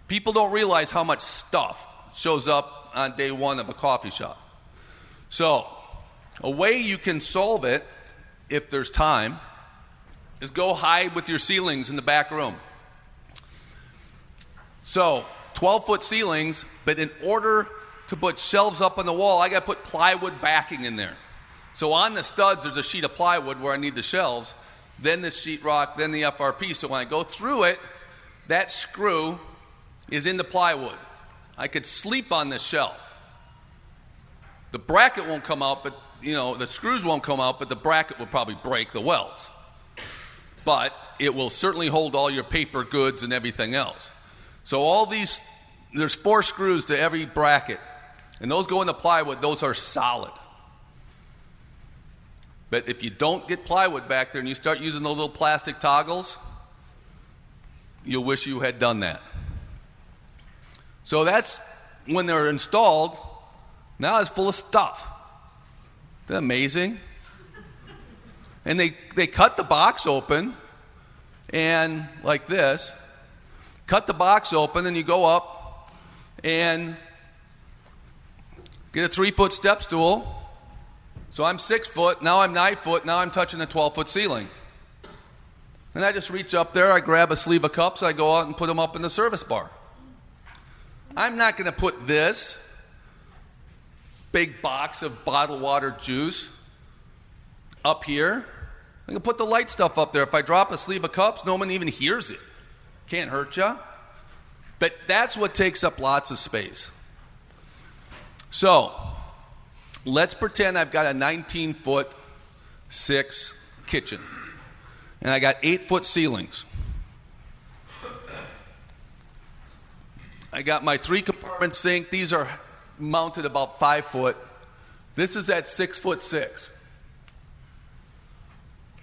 People don't realize how much stuff shows up on day one of a coffee shop. So, a way you can solve it, if there's time, is go hide with your ceilings in the back room. So, 12 foot ceilings, but in order to put shelves up on the wall, I got to put plywood backing in there. So, on the studs, there's a sheet of plywood where I need the shelves, then the sheetrock, then the FRP. So, when I go through it, that screw is in the plywood. I could sleep on this shelf. The bracket won't come out, but you know, the screws won't come out, but the bracket will probably break the welds. But it will certainly hold all your paper goods and everything else. So all these there's four screws to every bracket. And those go in the plywood, those are solid. But if you don't get plywood back there and you start using those little plastic toggles, you'll wish you had done that. So that's when they're installed. Now it's full of stuff. Isn't amazing? And they, they cut the box open and like this, cut the box open, and you go up and get a three foot step stool. So I'm six foot, now I'm nine foot, now I'm touching the 12 foot ceiling. And I just reach up there, I grab a sleeve of cups, I go out and put them up in the service bar. I'm not going to put this big box of bottled water juice up here. I can put the light stuff up there. If I drop a sleeve of cups, no one even hears it. Can't hurt you. But that's what takes up lots of space. So, let's pretend I've got a 19 foot six kitchen, and I got eight foot ceilings. I got my three compartment sink. These are mounted about five foot. This is at six foot six.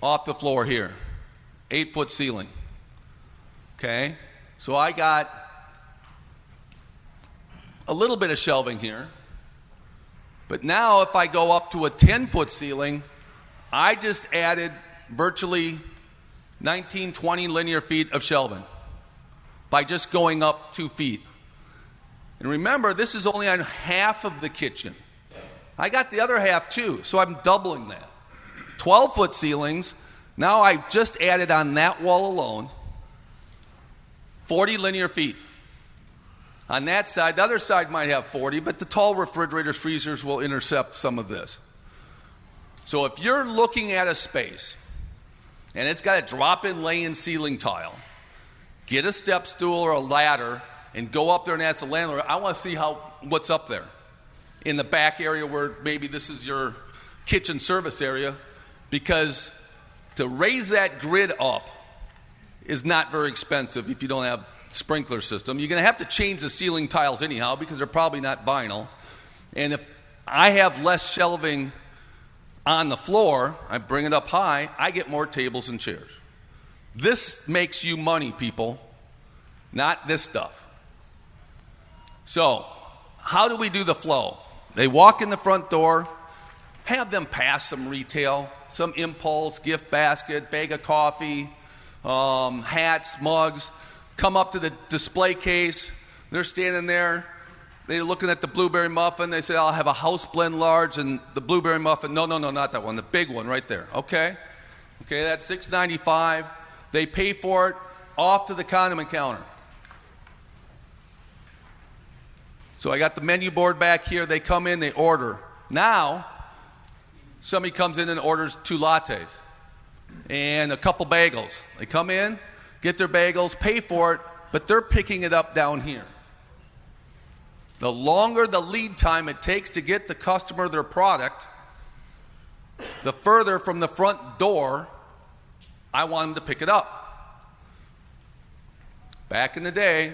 Off the floor here. Eight foot ceiling. Okay? So I got a little bit of shelving here. But now, if I go up to a 10 foot ceiling, I just added virtually 19, 20 linear feet of shelving by just going up two feet. And remember, this is only on half of the kitchen. I got the other half too, so I'm doubling that. 12 foot ceilings. Now I just added on that wall alone 40 linear feet. On that side, the other side might have 40, but the tall refrigerators, freezers will intercept some of this. So if you're looking at a space and it's got a drop in lay in ceiling tile, get a step stool or a ladder and go up there and ask the landlord, I want to see how what's up there. In the back area where maybe this is your kitchen service area, because to raise that grid up is not very expensive if you don't have sprinkler system. You're going to have to change the ceiling tiles anyhow because they're probably not vinyl. And if I have less shelving on the floor, I bring it up high, I get more tables and chairs. This makes you money, people, not this stuff. So, how do we do the flow? They walk in the front door, have them pass some retail, some impulse, gift basket, bag of coffee, um, hats, mugs, come up to the display case. They're standing there. They're looking at the blueberry muffin. They say, I'll have a house blend large and the blueberry muffin. No, no, no, not that one. The big one right there. Okay? Okay, that's $6.95. They pay for it off to the condiment counter. So I got the menu board back here. They come in, they order. Now, somebody comes in and orders two lattes and a couple bagels. They come in, get their bagels, pay for it, but they're picking it up down here. The longer the lead time it takes to get the customer their product, the further from the front door I want them to pick it up. Back in the day,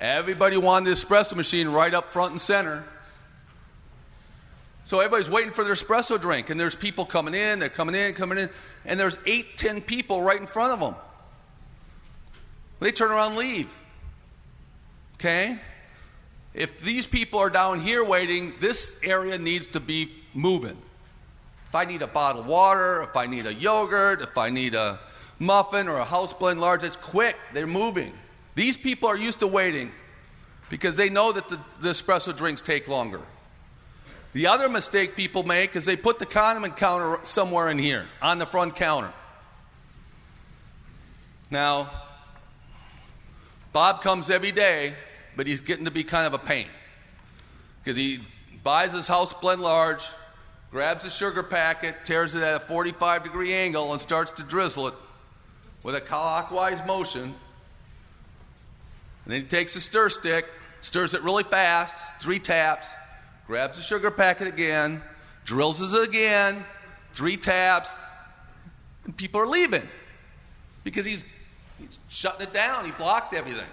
Everybody wanted the espresso machine right up front and center. So everybody's waiting for their espresso drink, and there's people coming in, they're coming in, coming in, and there's eight, ten people right in front of them. They turn around and leave. Okay? If these people are down here waiting, this area needs to be moving. If I need a bottle of water, if I need a yogurt, if I need a muffin or a house blend large, it's quick. They're moving. These people are used to waiting because they know that the, the espresso drinks take longer. The other mistake people make is they put the condiment counter somewhere in here on the front counter. Now, Bob comes every day, but he's getting to be kind of a pain because he buys his house blend large, grabs a sugar packet, tears it at a 45 degree angle, and starts to drizzle it with a clockwise motion. And then he takes a stir stick, stirs it really fast, three taps, grabs the sugar packet again, drills it again, three taps, and people are leaving because he's, he's shutting it down. He blocked everything.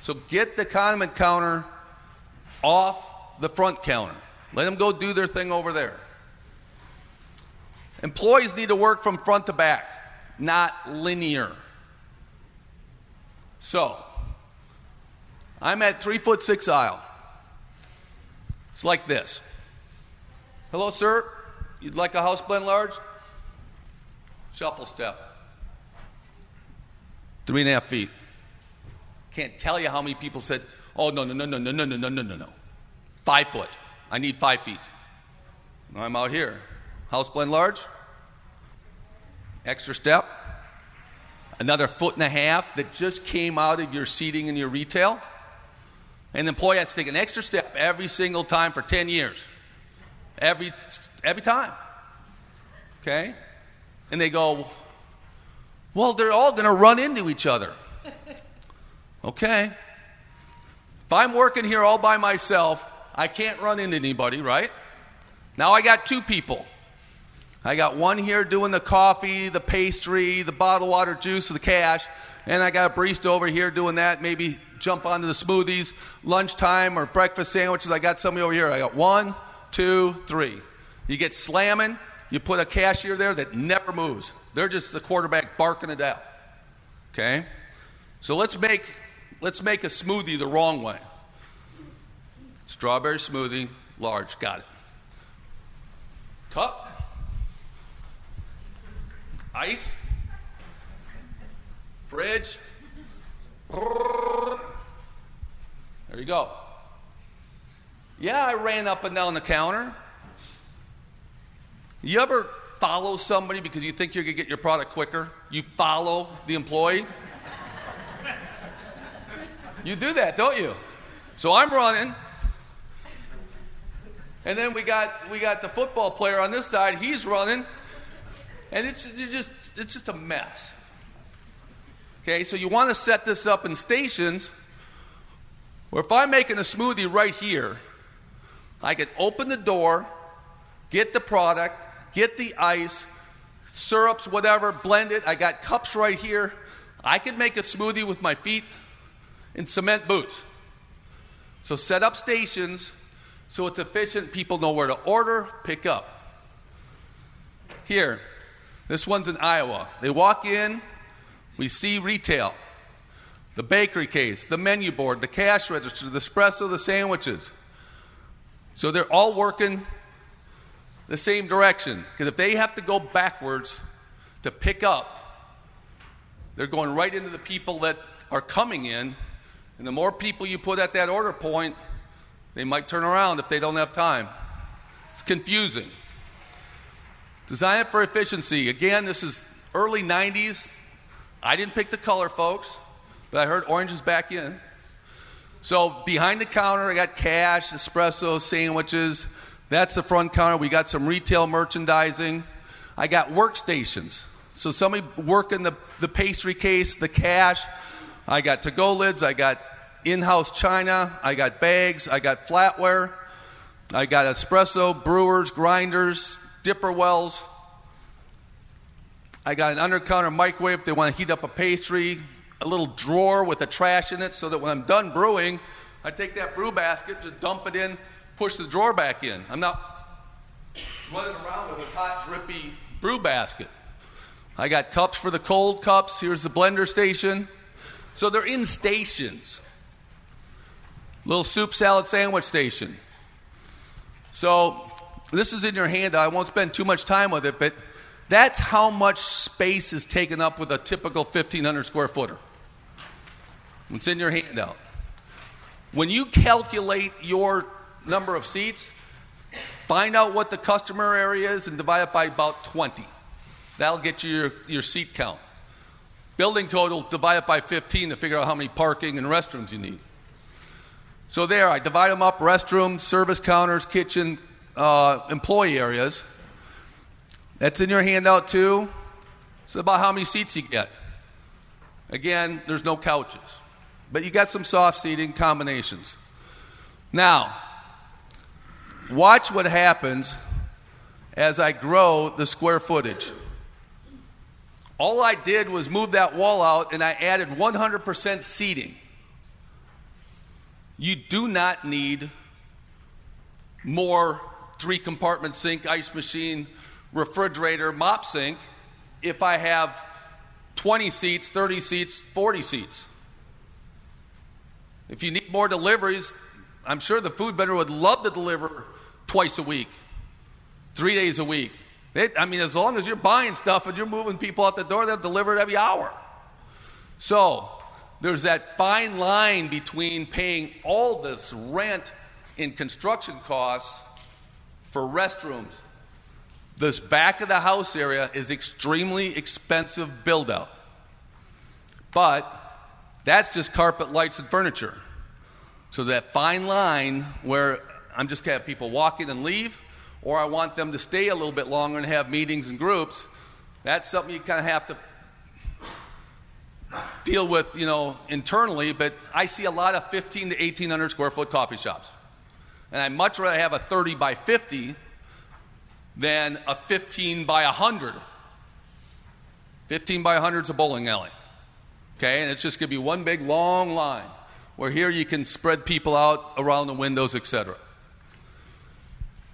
So get the condiment counter off the front counter. Let them go do their thing over there. Employees need to work from front to back, not linear. So, I'm at three foot six aisle. It's like this. Hello, sir. You'd like a house blend large? Shuffle step. Three and a half feet. Can't tell you how many people said, oh, no, no, no, no, no, no, no, no, no, no, no. Five foot. I need five feet. I'm out here. House blend large. Extra step. Another foot and a half that just came out of your seating in your retail. And the employee has to take an extra step every single time for 10 years. Every, every time. Okay? And they go, well, they're all going to run into each other. <laughs> Okay. If I'm working here all by myself, I can't run into anybody, right? Now I got two people. I got one here doing the coffee, the pastry, the bottled water juice, the cash, and I got a barista over here doing that. Maybe jump onto the smoothies, lunchtime or breakfast sandwiches. I got somebody over here. I got one, two, three. You get slamming, you put a cashier there that never moves. They're just the quarterback barking it out. Okay? So let's make let's make a smoothie the wrong way. Strawberry smoothie, large, got it. Cup. Ice. Fridge. There you go. Yeah, I ran up and down the counter. You ever follow somebody because you think you're going to get your product quicker? You follow the employee? you do that, don't you? So I'm running. And then we got we got the football player on this side, he's running. And it's just it's just a mess. Okay, so you want to set this up in stations where if I'm making a smoothie right here, I can open the door, get the product, get the ice, syrups, whatever, blend it. I got cups right here. I could make a smoothie with my feet in cement boots. So set up stations so it's efficient. People know where to order, pick up. Here, this one's in Iowa. They walk in, we see retail, the bakery case, the menu board, the cash register, the espresso, the sandwiches. So they're all working the same direction. Because if they have to go backwards to pick up, they're going right into the people that are coming in. And the more people you put at that order point, they might turn around if they don't have time. It's confusing. Design it for efficiency. Again, this is early 90s. I didn't pick the color, folks, but I heard orange is back in. So behind the counter, I got cash, espresso, sandwiches. That's the front counter. We got some retail merchandising. I got workstations. So somebody working the, the pastry case, the cash. I got to go lids. I got in house china. I got bags. I got flatware. I got espresso, brewers, grinders, dipper wells. I got an undercounter microwave if they want to heat up a pastry, a little drawer with the trash in it so that when I'm done brewing, I take that brew basket, just dump it in, push the drawer back in. I'm not running around with a hot, drippy brew basket. I got cups for the cold cups. Here's the blender station. So they're in stations. Little soup salad sandwich station. So this is in your handout. I won't spend too much time with it, but that's how much space is taken up with a typical 1,500 square footer. It's in your handout. When you calculate your number of seats, find out what the customer area is and divide it by about 20. That'll get you your, your seat count. Building code will divide it by 15 to figure out how many parking and restrooms you need. So there, I divide them up restrooms, service counters, kitchen, uh, employee areas. That's in your handout too. It's about how many seats you get. Again, there's no couches, but you got some soft seating combinations. Now, watch what happens as I grow the square footage. All I did was move that wall out and I added 100% seating. You do not need more three compartment sink, ice machine, refrigerator, mop sink if I have 20 seats, 30 seats, 40 seats. If you need more deliveries, I'm sure the food vendor would love to deliver twice a week, three days a week. I mean, as long as you're buying stuff and you're moving people out the door, they'll deliver it every hour. So there's that fine line between paying all this rent and construction costs for restrooms. This back of the house area is extremely expensive build out. But that's just carpet, lights, and furniture. So that fine line where I'm just going to have people walk in and leave, or I want them to stay a little bit longer and have meetings and groups, that's something you kind of have to deal with, you know, internally. But I see a lot of 15 to 1800 square foot coffee shops. And I much rather have a 30 by 50 than a 15 by 100. 15 by 100 is a bowling alley. Okay, and it's just going to be one big long line where here you can spread people out around the windows, etc.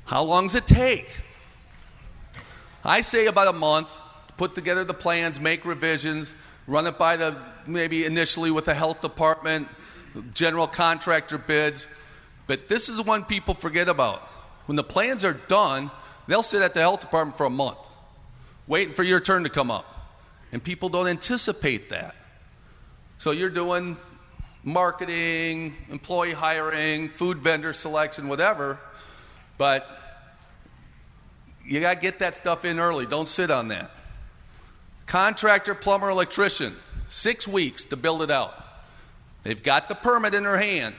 How long does it take? I say about a month to put together the plans, make revisions, run it by the maybe initially with the health department, general contractor bids. But this is the one people forget about. When the plans are done, they'll sit at the health department for a month, waiting for your turn to come up. And people don't anticipate that. So you're doing marketing, employee hiring, food vendor selection, whatever, but you got to get that stuff in early. Don't sit on that. Contractor, plumber, electrician, six weeks to build it out. They've got the permit in their hand.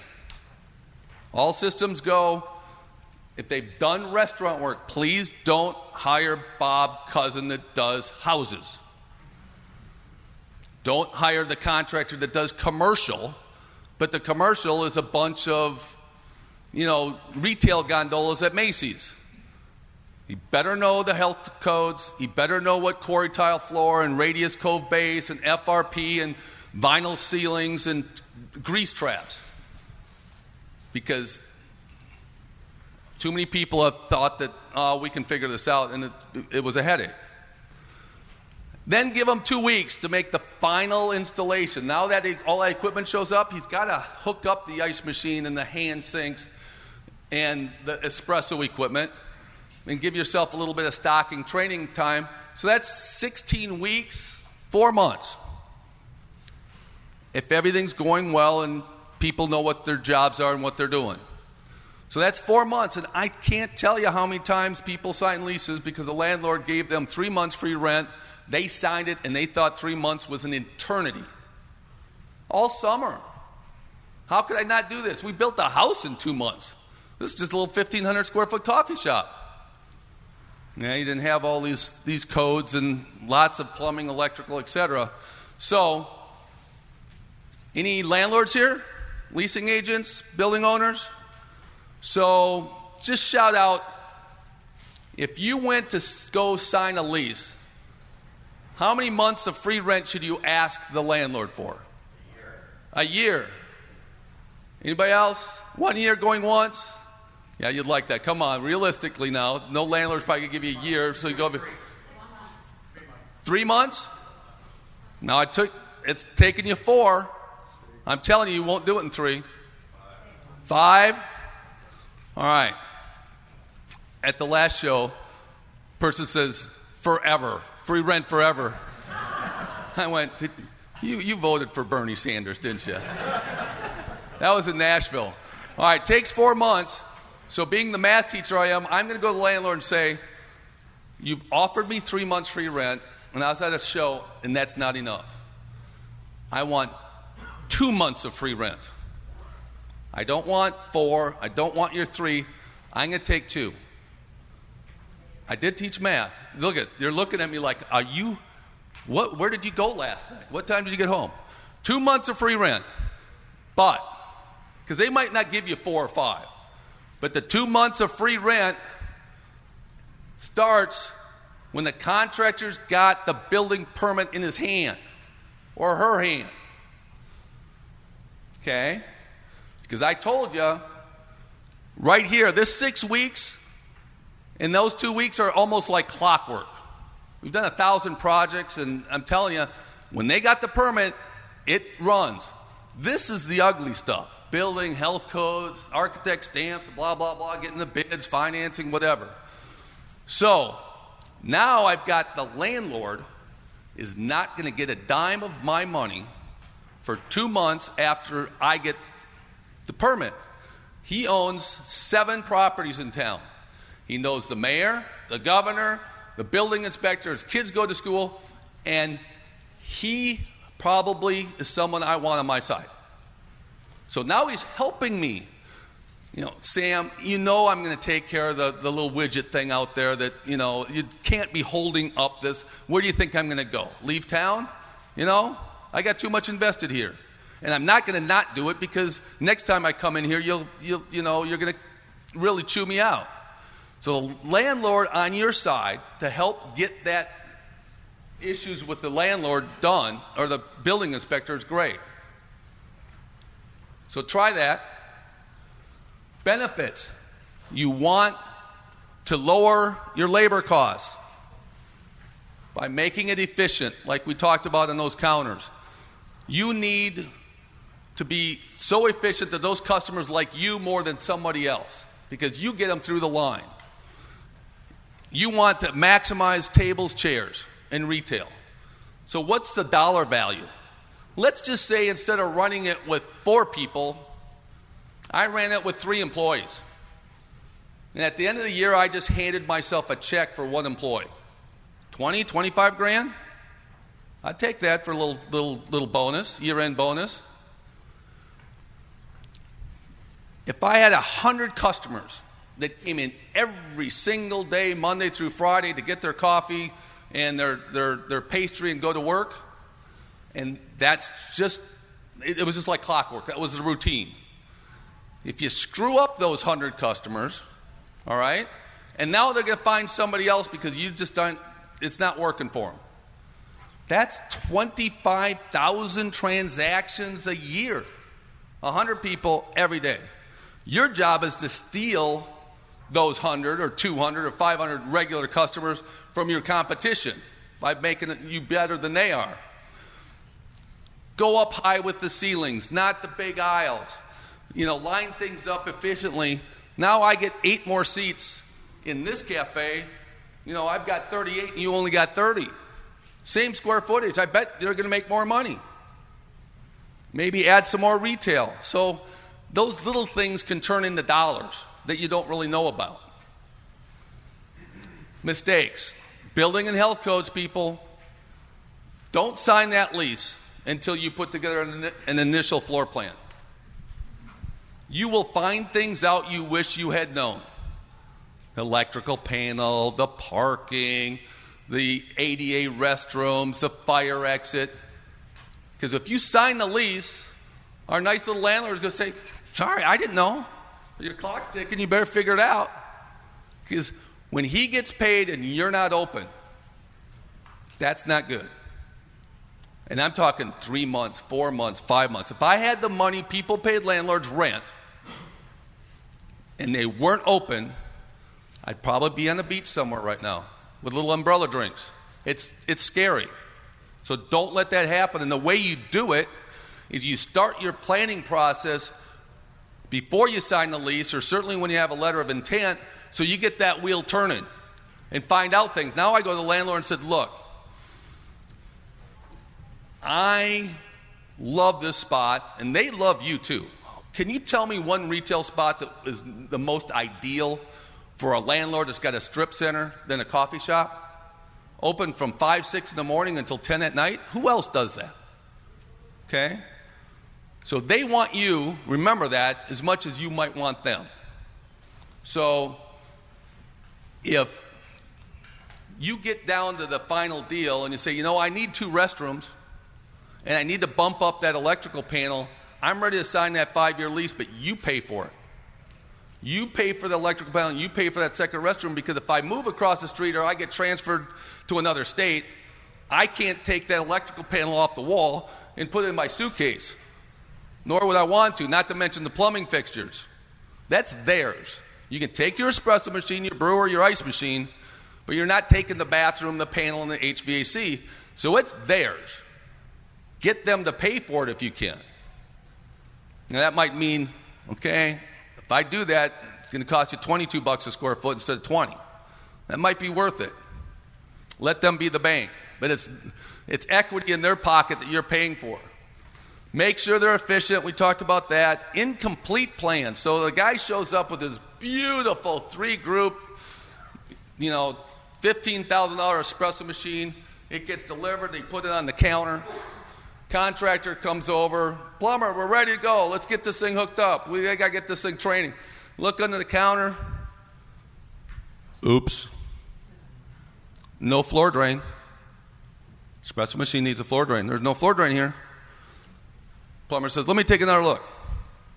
All systems go. If they've done restaurant work, please don't hire Bob Cousin that does houses. Don't hire the contractor that does commercial, but the commercial is a bunch of, you know, retail gondolas at Macy's. He better know the health codes. He better know what quarry tile floor and radius cove base and FRP and vinyl ceilings and grease traps. Because too many people have thought that oh, we can figure this out, and it, it was a headache. Then give him two weeks to make the final installation. Now that all that equipment shows up, he's got to hook up the ice machine and the hand sinks and the espresso equipment and give yourself a little bit of stocking training time. So that's 16 weeks, four months. If everything's going well and people know what their jobs are and what they're doing. So that's four months, and I can't tell you how many times people sign leases because the landlord gave them three months free rent. They signed it, and they thought three months was an eternity. All summer. How could I not do this? We built a house in two months. This is just a little 1,500 square foot coffee shop. Yeah, you didn't have all these, these codes and lots of plumbing, electrical, etc. So, any landlords here? Leasing agents? Building owners? So, just shout out if you went to go sign a lease, how many months of free rent should you ask the landlord for? A year. A year. Anybody else? One year going once? Yeah, you'd like that. Come on, realistically now, no landlord's probably gonna give you a year, so you go three months. Now I took it's taken you four. I'm telling you, you won't do it in three. Five. All right. At the last show, person says forever, free rent forever. I went, you, you voted for Bernie Sanders, didn't you? That was in Nashville. All right, takes four months. So, being the math teacher I am, I'm going to go to the landlord and say, You've offered me three months free rent, and I was at a show, and that's not enough. I want two months of free rent. I don't want four. I don't want your three. I'm going to take two. I did teach math. Look at, you're looking at me like, are you, what, where did you go last night? What time did you get home? Two months of free rent. But, because they might not give you four or five, but the two months of free rent starts when the contractor's got the building permit in his hand or her hand. Okay? Because I told you, right here, this six weeks and those two weeks are almost like clockwork. We've done a thousand projects, and I'm telling you, when they got the permit, it runs. This is the ugly stuff building, health codes, architect stamps, blah, blah, blah, getting the bids, financing, whatever. So now I've got the landlord is not going to get a dime of my money for two months after I get the permit. He owns seven properties in town. He knows the mayor, the governor, the building inspector, his kids go to school, and he probably is someone I want on my side. So now he's helping me. You know, Sam, you know I'm going to take care of the, the little widget thing out there that, you know, you can't be holding up this. Where do you think I'm going to go? Leave town? You know, I got too much invested here. And I'm not going to not do it because next time I come in here, you'll, you'll you know, you're going to really chew me out. So the landlord on your side to help get that issues with the landlord done, or the building inspector, is great. So try that. Benefits. You want to lower your labor costs by making it efficient, like we talked about in those counters. You need to be so efficient that those customers like you more than somebody else because you get them through the line. You want to maximize tables, chairs in retail. So, what's the dollar value? Let's just say instead of running it with four people, I ran it with three employees. And at the end of the year, I just handed myself a check for one employee 20, 25 grand? I'd take that for a little, little, little bonus, year end bonus. If I had 100 customers that came in every single day, Monday through Friday, to get their coffee and their, their, their pastry and go to work. And that's just, it, it was just like clockwork. That was the routine. If you screw up those 100 customers, all right, and now they're going to find somebody else because you just don't, it's not working for them. That's 25,000 transactions a year. 100 people every day. Your job is to steal those 100 or 200 or 500 regular customers from your competition by making you better than they are. Go up high with the ceilings, not the big aisles. You know, line things up efficiently. Now I get eight more seats in this cafe. You know, I've got 38 and you only got 30. Same square footage. I bet they're going to make more money. Maybe add some more retail. So those little things can turn into dollars that you don't really know about. Mistakes. Building and health codes, people, don't sign that lease until you put together an, an initial floor plan. You will find things out you wish you had known electrical panel, the parking, the ADA restrooms, the fire exit. Because if you sign the lease, our nice little landlord is going to say, Sorry, I didn't know. Your clock's ticking, you better figure it out. Because when he gets paid and you're not open, that's not good. And I'm talking three months, four months, five months. If I had the money people paid landlords rent and they weren't open, I'd probably be on the beach somewhere right now with little umbrella drinks. It's, it's scary. So don't let that happen. And the way you do it is you start your planning process before you sign the lease, or certainly when you have a letter of intent, so you get that wheel turning and find out things. Now I go to the landlord and said, Look, I love this spot, and they love you too. Can you tell me one retail spot that is the most ideal for a landlord that's got a strip center than a coffee shop? Open from 5, 6 in the morning until 10 at night? Who else does that? Okay? So they want you, remember that, as much as you might want them. So if you get down to the final deal and you say, you know, I need two restrooms and I need to bump up that electrical panel, I'm ready to sign that five year lease, but you pay for it. You pay for the electrical panel you pay for that second restroom because if I move across the street or I get transferred to another state, I can't take that electrical panel off the wall and put it in my suitcase. Nor would I want to, not to mention the plumbing fixtures. That's theirs. You can take your espresso machine, your brewer, your ice machine, but you're not taking the bathroom, the panel, and the HVAC. So it's theirs. Get them to pay for it if you can. Now that might mean, okay, if I do that, it's going to cost you 22 bucks a square foot instead of 20. That might be worth it. Let them be the bank, but it's it's equity in their pocket that you're paying for. Make sure they're efficient. We talked about that. Incomplete plan. So the guy shows up with his beautiful three group, you know, $15,000 espresso machine. It gets delivered. They put it on the counter. Contractor comes over. Plumber, we're ready to go. Let's get this thing hooked up. We got to get this thing training. Look under the counter. Oops. No floor drain. Espresso machine needs a floor drain. There's no floor drain here. Plumber says, Let me take another look.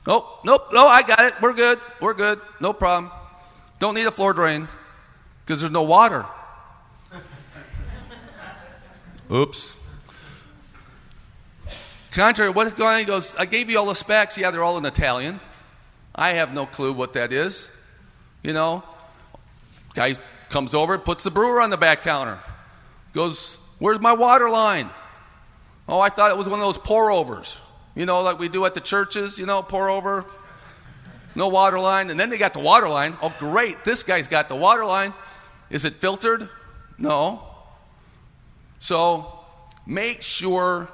Nope, nope, no, I got it. We're good. We're good. No problem. Don't need a floor drain because there's no water. <laughs> Oops. Contrary, what's going on? He goes, I gave you all the specs. Yeah, they're all in Italian. I have no clue what that is. You know, guy comes over, puts the brewer on the back counter. Goes, Where's my water line? Oh, I thought it was one of those pour overs. You know, like we do at the churches, you know, pour over. No water line. And then they got the water line. Oh, great. This guy's got the water line. Is it filtered? No. So make sure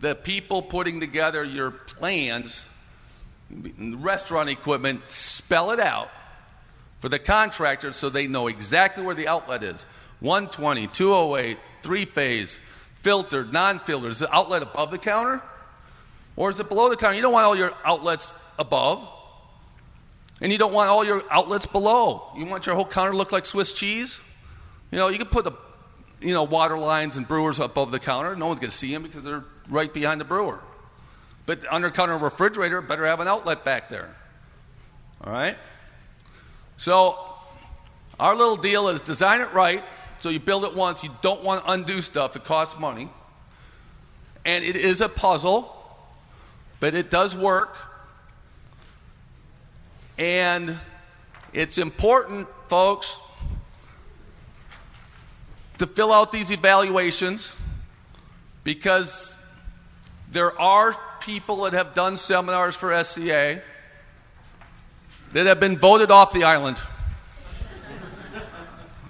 the people putting together your plans, restaurant equipment, spell it out for the contractor so they know exactly where the outlet is 120, 208, three phase, filtered, non filtered. Is the outlet above the counter? Or is it below the counter? You don't want all your outlets above. And you don't want all your outlets below. You want your whole counter to look like Swiss cheese? You know, you can put the you know, water lines and brewers above the counter. No one's going to see them because they're right behind the brewer. But under counter refrigerator better have an outlet back there. All right? So our little deal is design it right. So you build it once. You don't want to undo stuff. It costs money. And it is a puzzle but it does work. And it's important, folks, to fill out these evaluations because there are people that have done seminars for SCA that have been voted off the island.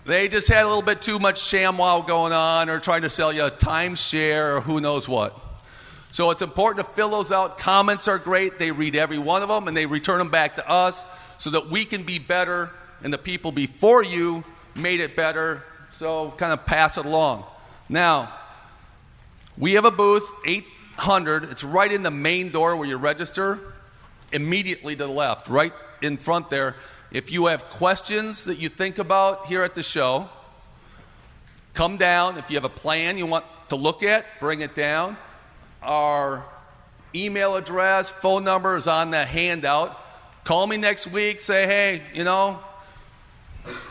they just had a little bit too much ShamWow going on or trying to sell you a timeshare or who knows what. So it's important to fill those out. Comments are great. They read every one of them and they return them back to us so that we can be better and the people before you made it better. So kind of pass it along. Now, we have a booth, 800. It's right in the main door where you register, immediately to the left, right in front there. If you have questions that you think about here at the show, come down. If you have a plan you want to look at, bring it down. Our email address, phone number is on the handout. Call me next week. Say, hey, you know,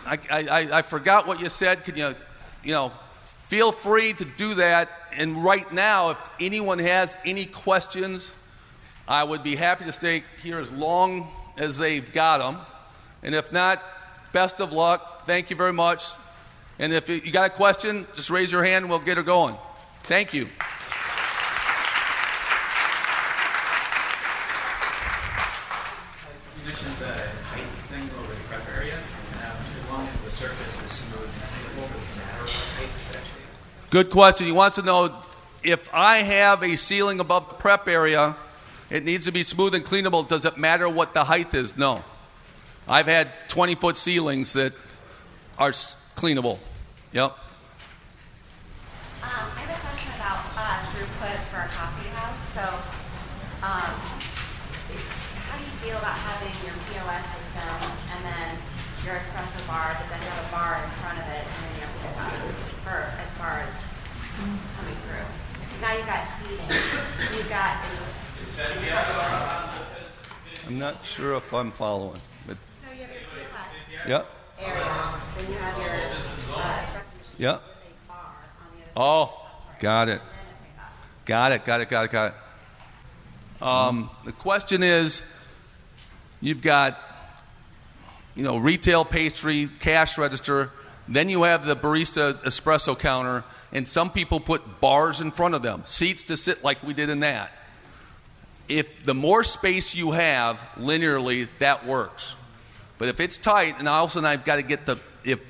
I, I, I forgot what you said. Could you, you know, feel free to do that. And right now, if anyone has any questions, I would be happy to stay here as long as they've got them. And if not, best of luck. Thank you very much. And if you got a question, just raise your hand and we'll get her going. Thank you. Good question. He wants to know if I have a ceiling above the prep area, it needs to be smooth and cleanable. Does it matter what the height is? No. I've had 20 foot ceilings that are cleanable. Yep. Um, I have a question about uh, for coffee house. So, um, how do you about having your POS system and then your espresso bar, but then you have a bar now you've got seating, you've got. I'm not sure if I'm following. But So you have your POS yep, area, then you have your uh, yep. with a bar on the other side. Oh, got it. And then a pickup. Got it, got it, got it, got it. Um, the question is you've got, you know, retail pastry, cash register, then you have the barista espresso counter, and some people put bars in front of them, seats to sit like we did in that. If the more space you have linearly, that works. But if it's tight, and all of a sudden I've got to get the, if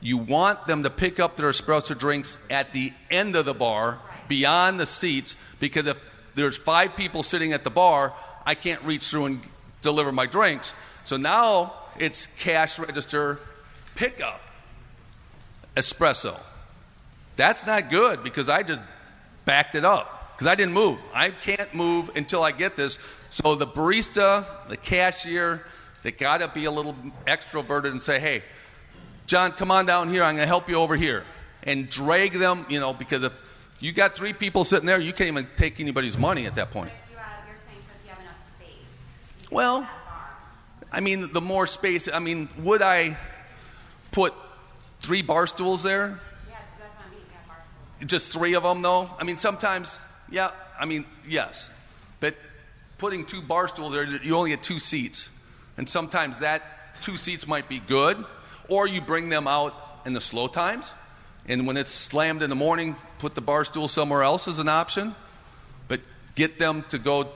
you want them to pick up their espresso drinks at the end of the bar, beyond the seats, because if there's five people sitting at the bar, I can't reach through and deliver my drinks. So now it's cash register pickup espresso. That's not good because I just backed it up because I didn't move. I can't move until I get this. So the barista, the cashier, they got to be a little extroverted and say, hey, John, come on down here. I'm going to help you over here. And drag them, you know, because if you got three people sitting there, you can't even take anybody's money at that point. You have, you're saying so if you have enough space. you can Well- have that bar. I mean, the more space, I mean, would I put three bar stools there? Yeah, that's what I mean, you bar stools. Just three of them, though? I mean, sometimes, yeah, I mean, yes. But putting two bar stools there, you only get two seats. And sometimes that two seats might be good, or you bring them out in the slow times. And when it's slammed in the morning, put the bar stool somewhere else as an option. But get them to go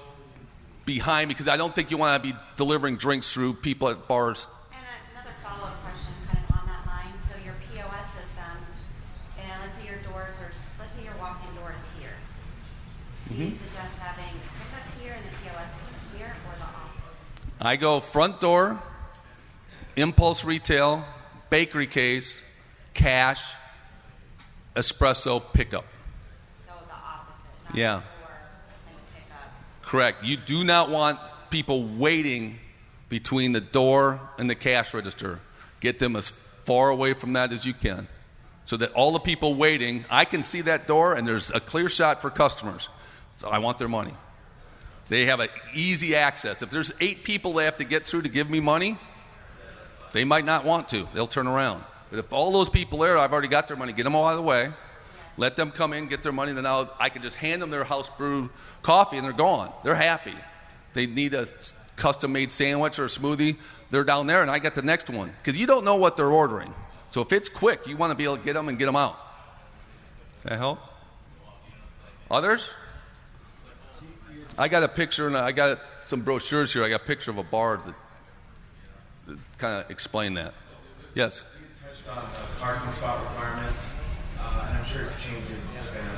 behind because I don't think you want to be delivering drinks through people at bars. And another follow-up question, kind of on that line. So your POS system, and let's say your doors are, let's say your walk-in door is here. Do you Mm-hmm. suggest having pickup here and the POS system here, or the opposite? I go front door, impulse retail, bakery case, cash, espresso pickup. So the opposite, not Yeah. the door and the pickup. Correct. You do not want people waiting between the door and the cash register. Get them as far away from that as you can. So that all the people waiting, I can see that door and there's a clear shot for customers. So I want their money. They have an easy access. If there's eight people they have to get through to give me money, they might not want to. They'll turn around. But if all those people there, I've already got their money, get them all out of the way. Let them come in, get their money, then I'll, I can just hand them their house brewed coffee and they're gone. They're happy. They need a custom made sandwich or a smoothie, they're down there and I got the next one. Because you don't know what they're ordering. So if it's quick, you want to be able to get them and get them out. Does that help? Others? I got a picture and I got some brochures here. I got a picture of a bar that, that kind of explain that. Yes. You touched on the parking spot requirements, uh, and I'm sure it changes depending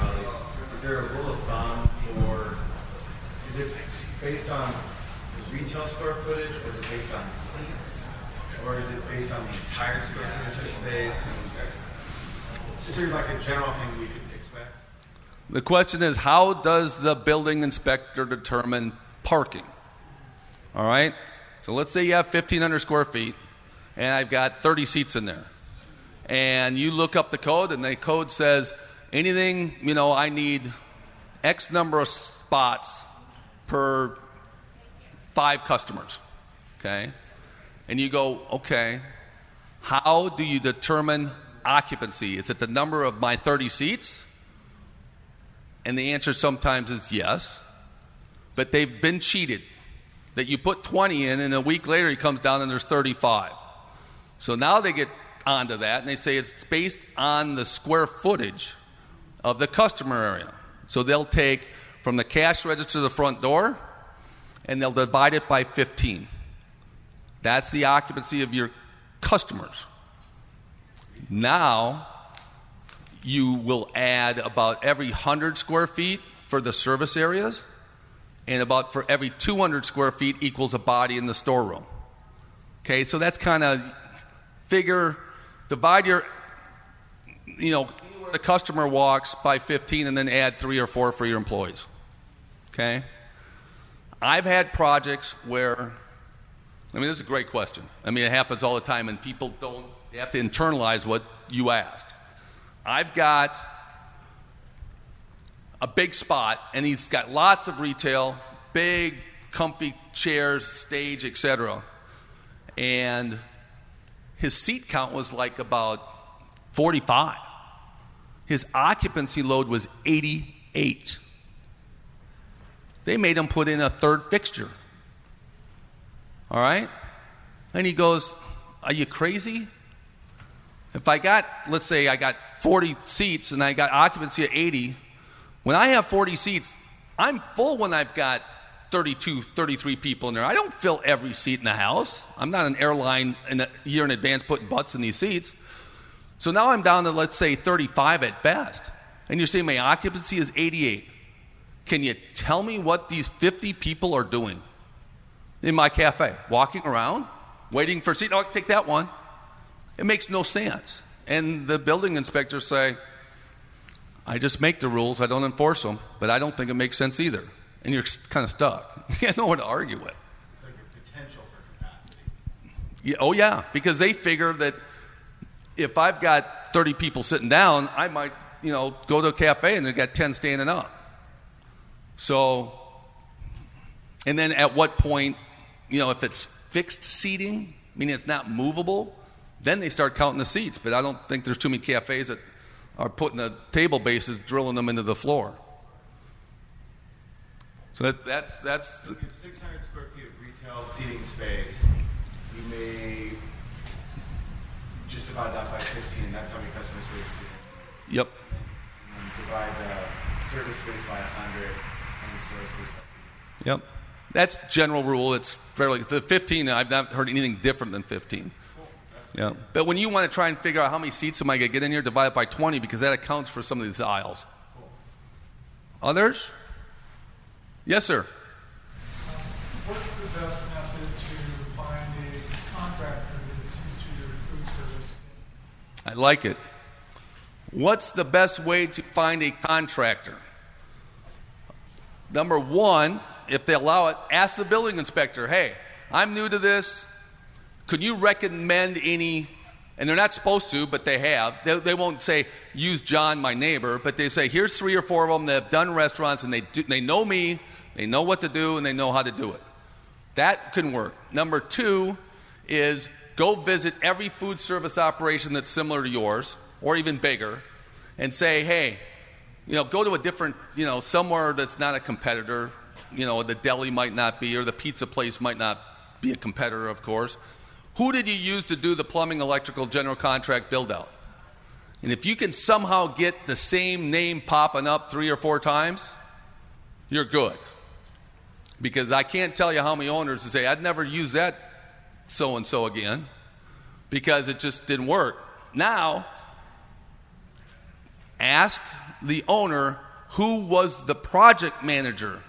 on the. Is there a rule of thumb for, is it based on the retail square footage, or is it based on seats? Or is it based on the entire square footage of space? And Is there like a general thing we could? The question is how does the building inspector determine parking? All right? So let's say you have 1,500 square feet and I've got 30 seats in there. And you look up the code and the code says anything, you know, I need X number of spots per five customers. Okay? And you go, okay, how do you determine occupancy? Is it the number of my 30 seats? And the answer sometimes is yes. But they've been cheated. That you put 20 in, and a week later he comes down and there's 35. So now they get onto that, and they say it's based on the square footage of the customer area. So they'll take from the cash register to the front door, and they'll divide it by 15. That's the occupancy of your customers. Now, you will add about every 100 square feet for the service areas, and about for every 200 square feet equals a body in the storeroom. Okay, so that's kind of figure, divide your, you know, the customer walks by 15 and then add three or four for your employees. Okay? I've had projects where, I mean, this is a great question. I mean, it happens all the time, and people don't, they have to internalize what you asked. I've got a big spot, and he's got lots of retail, big, comfy chairs, stage, etc. And his seat count was like about 45. His occupancy load was 88. They made him put in a third fixture. All right? And he goes, Are you crazy? If I got, let's say I got 40 seats and I got occupancy at 80, when I have 40 seats, I'm full when I've got 32, 33 people in there. I don't fill every seat in the house. I'm not an airline in a year in advance putting butts in these seats. So now I'm down to, let's say, 35 at best. And you're saying my occupancy is 88. Can you tell me what these 50 people are doing in my cafe? Walking around, waiting for a seat. Oh, I'll take that one. It makes no sense. And the building inspectors say, I just make the rules, I don't enforce them, but I don't think it makes sense either. And you're kind of stuck. <laughs> You have no one to argue with. It's like a potential for capacity. Yeah, oh, yeah, because they figure that if I've got 30 people sitting down, I might, you know, go to a cafe and they've got 10 standing up. So, and then at what point, you know, if it's fixed seating, meaning it's not movable, then they start counting the seats. But I don't think there's too many cafes that are putting the table bases, drilling them into the floor. So that, that that's So you have 600 square feet of retail seating space, you may just divide that by 15. That's how many customer spaces you have. yep. And then divide the service space by 100 and the store space by 50. Yep. That's general rule. It's fairly the 15. I've not heard anything different than 15. Yeah. But when you want to try and figure out how many seats am I going to get in here, divide it by 20 because that accounts for some of these aisles. Others? Yes, sir. What's the best method to find a contractor that's used to your food service? I like it. What's the best way to find a contractor? Number one, if they allow it, ask the building inspector, hey, I'm new to this. Could you recommend any? And they're not supposed to, but they have. They, they won't say, use John, my neighbor, but they say, here's three or four of them that have done restaurants and they, do, they know me, they know what to do, and they know how to do it. That can work. Number two is go visit every food service operation that's similar to yours or even bigger and say, hey, you know, go to a different, you know, somewhere that's not a competitor. You know, the deli might not be, or the pizza place might not be a competitor, of course. Who did you use to do the plumbing, electrical, general contract build out? And if you can somehow get the same name popping up three or four times, you're good. Because I can't tell you how many owners would say, I'd never use that so and so again because it just didn't work. Now, ask the owner who was the project manager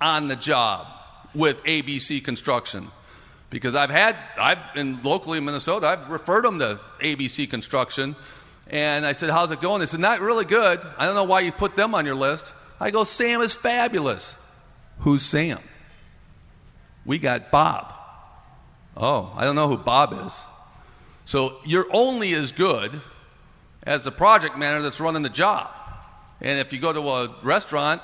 on the job with ABC Construction. Because I've had, I've in locally in Minnesota, I've referred them to ABC Construction, and I said, "How's it going?" They said, "Not really good. I don't know why you put them on your list." I go, "Sam is fabulous." Who's Sam? We got Bob. Oh, I don't know who Bob is. So you're only as good as the project manager that's running the job. And if you go to a restaurant,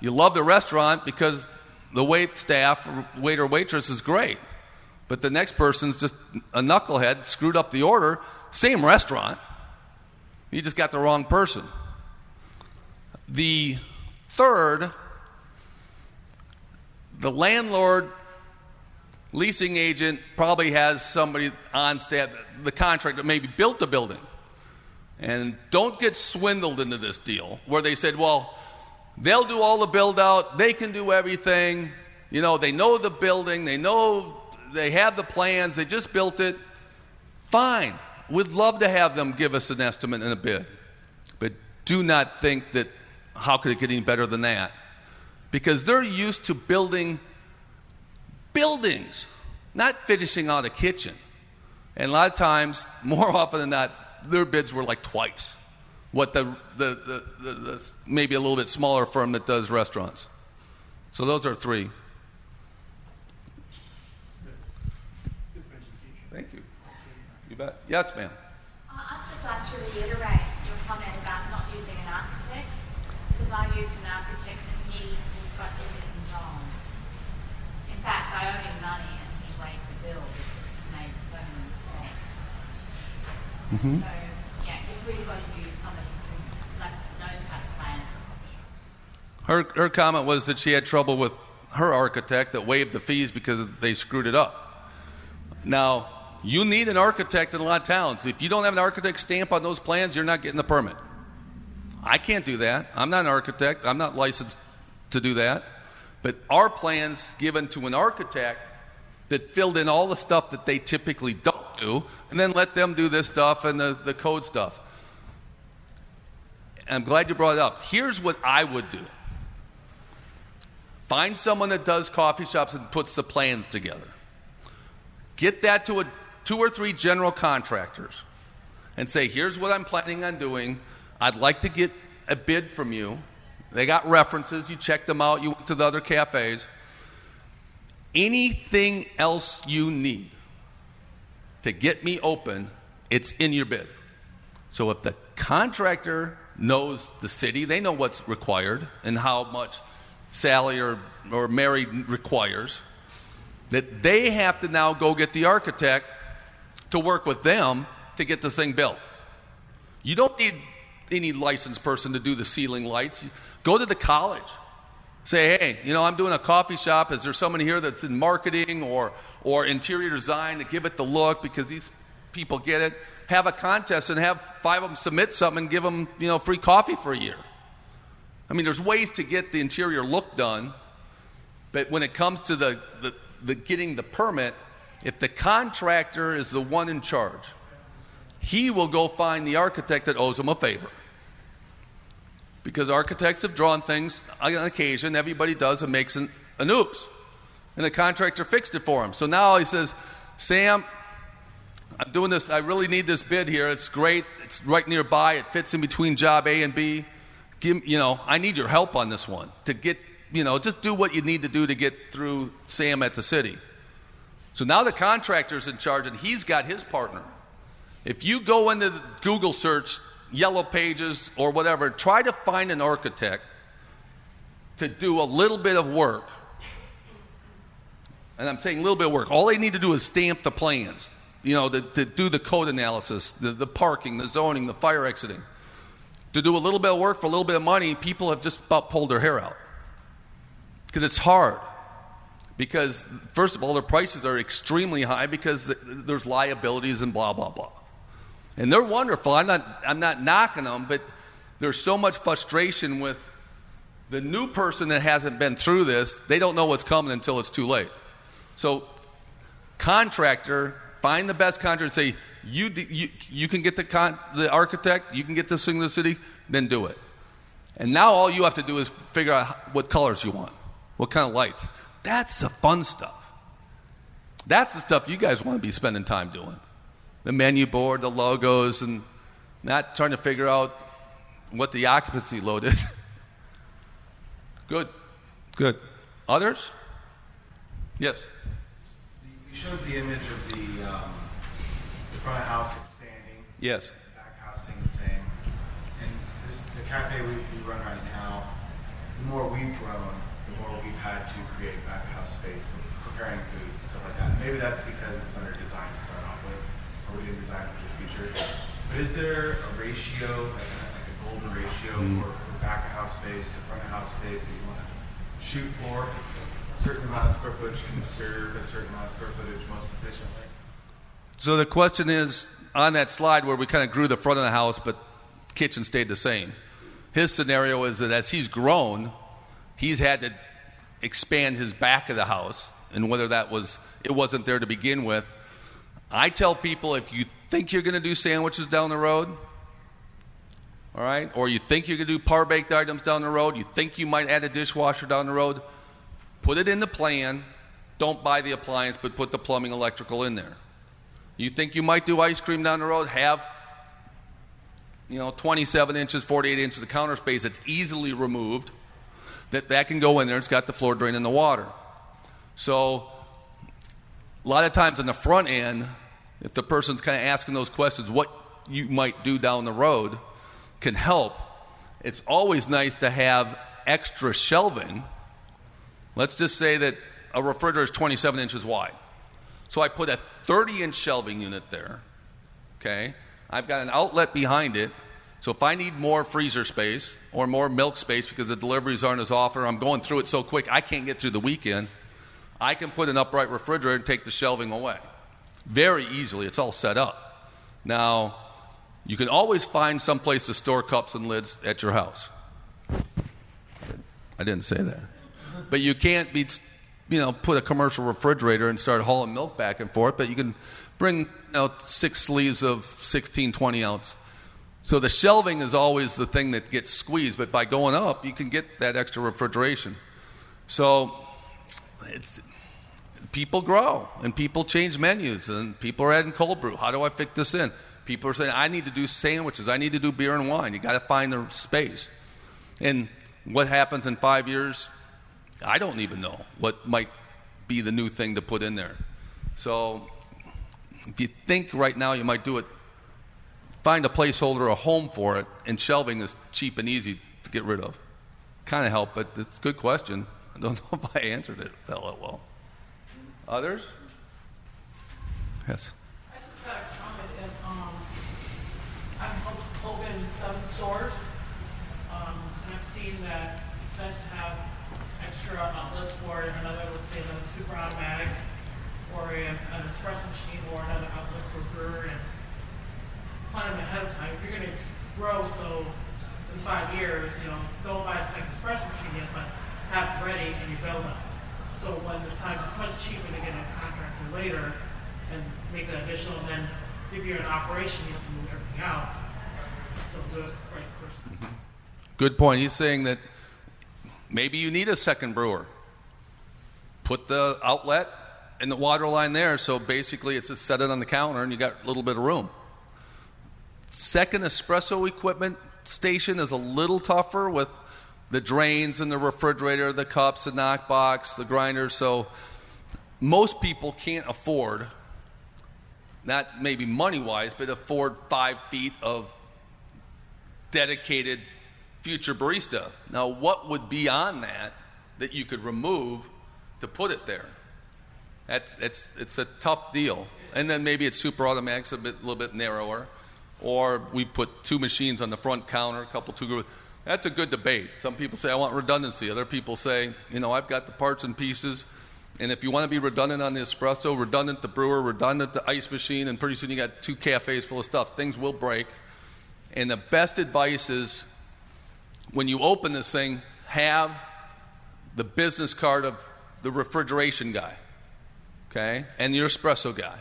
you love the restaurant because the wait staff, waiter, waitress is great. But the next person's just a knucklehead, screwed up the order, same restaurant. You just got the wrong person. The third, the landlord leasing agent probably has somebody on staff, the contractor maybe built the building. And don't get swindled into this deal where they said, well, they'll do all the build out, they can do everything. You know, they know the building, they know they have the plans, they just built it. Fine. We'd love to have them give us an estimate and a bid. But do not think that how could it get any better than that? Because they're used to building buildings, not finishing out a kitchen. And a lot of times, more <laughs> often than not, their bids were like twice what the, the, the, the, the maybe a little bit smaller firm that does restaurants. So those are three. Yes, ma'am. Uh, I'd just like to reiterate your comment about not using an architect, because I used an architect and he just got everything wrong. In fact, I owed him money and he waived the bill because he made so many mistakes. So, yeah, you've really got to use somebody who like, knows how to plan. Her, her comment was that she had trouble with her architect that waived the fees because they screwed it up. Now, you need an architect in a lot of towns. If you don't have an architect stamp on those plans, you're not getting the permit. I can't do that. I'm not an architect. I'm not licensed to do that. But our plans given to an architect that filled in all the stuff that they typically don't do, and then let them do this stuff and the, the code stuff. I'm glad you brought it up. Here's what I would do find someone that does coffee shops and puts the plans together. Get that to a, two or three general contractors and say, here's what I'm planning on doing. I'd like to get a bid from you. They got references. You check them out. You went to the other cafes. Anything else you need to get me open, it's in your bid. So if the contractor knows the city, they know what's required and how much Sally or, or Mary requires, that they have to now go get the architect to work with them to get this thing built. You don't need any licensed person to do the ceiling lights. Go to the college. Say, hey, you know, I'm doing a coffee shop. Is there someone here that's in marketing or, or interior design to give it the look because these people get it? Have a contest and have five of them submit something and give them, you know, free coffee for a year. I mean, there's ways to get the interior look done, but when it comes to the, the, the getting the permit, if the contractor is the one in charge, he will go find the architect that owes him a favor. Because architects have drawn things on occasion, everybody does and makes an, an oops. And the contractor fixed it for him. So now he says, Sam, I'm doing this, I really need this bid here. It's great, it's right nearby, it fits in between job A and B. Give, you know, I need your help on this one to get, you know, just do what you need to do to get through Sam at the city. So now the contractor's in charge and he's got his partner. If you go into Google search, Yellow Pages, or whatever, try to find an architect to do a little bit of work. And I'm saying a little bit of work. All they need to do is stamp the plans, you know, to, to do the code analysis, the, the parking, the zoning, the fire exiting. To do a little bit of work for a little bit of money, people have just about pulled their hair out. Because it's hard. Because, first of all, their prices are extremely high because there's liabilities and blah, blah, blah. And they're wonderful. I'm not, I'm not knocking them, but there's so much frustration with the new person that hasn't been through this. They don't know what's coming until it's too late. So, contractor, find the best contractor and say, you, you, you can get the, con, the architect, you can get this thing to the city, then do it. And now all you have to do is figure out what colors you want, what kind of lights. That's the fun stuff. That's the stuff you guys want to be spending time doing. The menu board, the logos, and not trying to figure out what the occupancy load is. <laughs> Good. Good. Others? Yes. You showed the image of the, um, the front of house expanding. Yes. The back house staying the same. And this, the cafe we, we run right now, the more we've grown, more we've had to create back of house space for preparing food and stuff like that. Maybe that's because it was under design to start off with, or we didn't design it for the future. But is there a ratio, like, like a golden ratio mm-hmm. for, for back of house space to front of house space that you want to shoot for? A certain amount of square footage can serve a certain amount of square footage most efficiently. So the question is on that slide where we kind of grew the front of the house, but kitchen stayed the same. His scenario is that as he's grown, he's had to expand his back of the house, and whether that was it wasn't there to begin with. I tell people if you think you're going to do sandwiches down the road, all right, or you think you're going to do par baked items down the road, you think you might add a dishwasher down the road, put it in the plan. Don't buy the appliance, but put the plumbing, electrical in there. You think you might do ice cream down the road? Have you know 27 inches, 48 inches of counter space that's easily removed. That that can go in there. It's got the floor drain and the water. So a lot of times on the front end, if the person's kind of asking those questions, what you might do down the road can help. It's always nice to have extra shelving. Let's just say that a refrigerator is 27 inches wide. So I put a 30 inch shelving unit there. Okay? I've got an outlet behind it. So if I need more freezer space or more milk space because the deliveries aren't as often, or I'm going through it so quick I can't get through the weekend, I can put an upright refrigerator and take the shelving away. Very easily. It's all set up. Now, you can always find some place to store cups and lids at your house. I didn't say that. But you can't be, you know, put a commercial refrigerator and start hauling milk back and forth, but you can bring you know, six sleeves of 16, 20 ounce. So the shelving is always the thing that gets squeezed, but by going up, you can get that extra refrigeration. So people grow and people change menus and people are adding cold brew. How do I fit this in? People are saying, I need to do sandwiches. I need to do beer and wine. You got to find the space. And what happens in five years? I don't even know what might be the new thing to put in there. So if you think right now you might do it, find a placeholder, a home for it, and shelving is cheap and easy to get rid of. Kind of help, but it's a good question. I don't <laughs> know if I answered it that well. Others? Yes. I just got a comment that um, I've helped open seven stores, um, and I've seen that it's nice to have extra outlets for it. And another, let's say, another super automatic, or a, an espresso machine, or another outlet plan ahead of time. If you're going to grow, so in five years, you know, don't buy a second espresso machine yet, but have it ready and you build it. So when the time, it's much cheaper to get a contractor later and make that additional, and then if you're in operation, you have to move everything out. So do it right first. Mm-hmm. Good point. He's saying that maybe you need a second brewer. Put the outlet and the water line there, so basically it's just set it on the counter and you got a little bit of room. Second espresso equipment station is a little tougher with the drains and the refrigerator, the cups, the knockbox, the grinders. So most people can't afford, not maybe money wise, but afford five feet of dedicated future barista. Now, what would be on that that you could remove to put it there? That, it's, it's a tough deal. And then maybe it's super automatic, a bit, little bit narrower. Or we put two machines on the front counter, a couple two. That's a good debate. Some people say I want redundancy. Other people say, you know, I've got the parts and pieces. And if you want to be redundant on the espresso, redundant the brewer, redundant the ice machine, and pretty soon you got two cafes full of stuff. Things will break. And the best advice is when you open this thing, have the business card of the refrigeration guy, okay, and your espresso guy,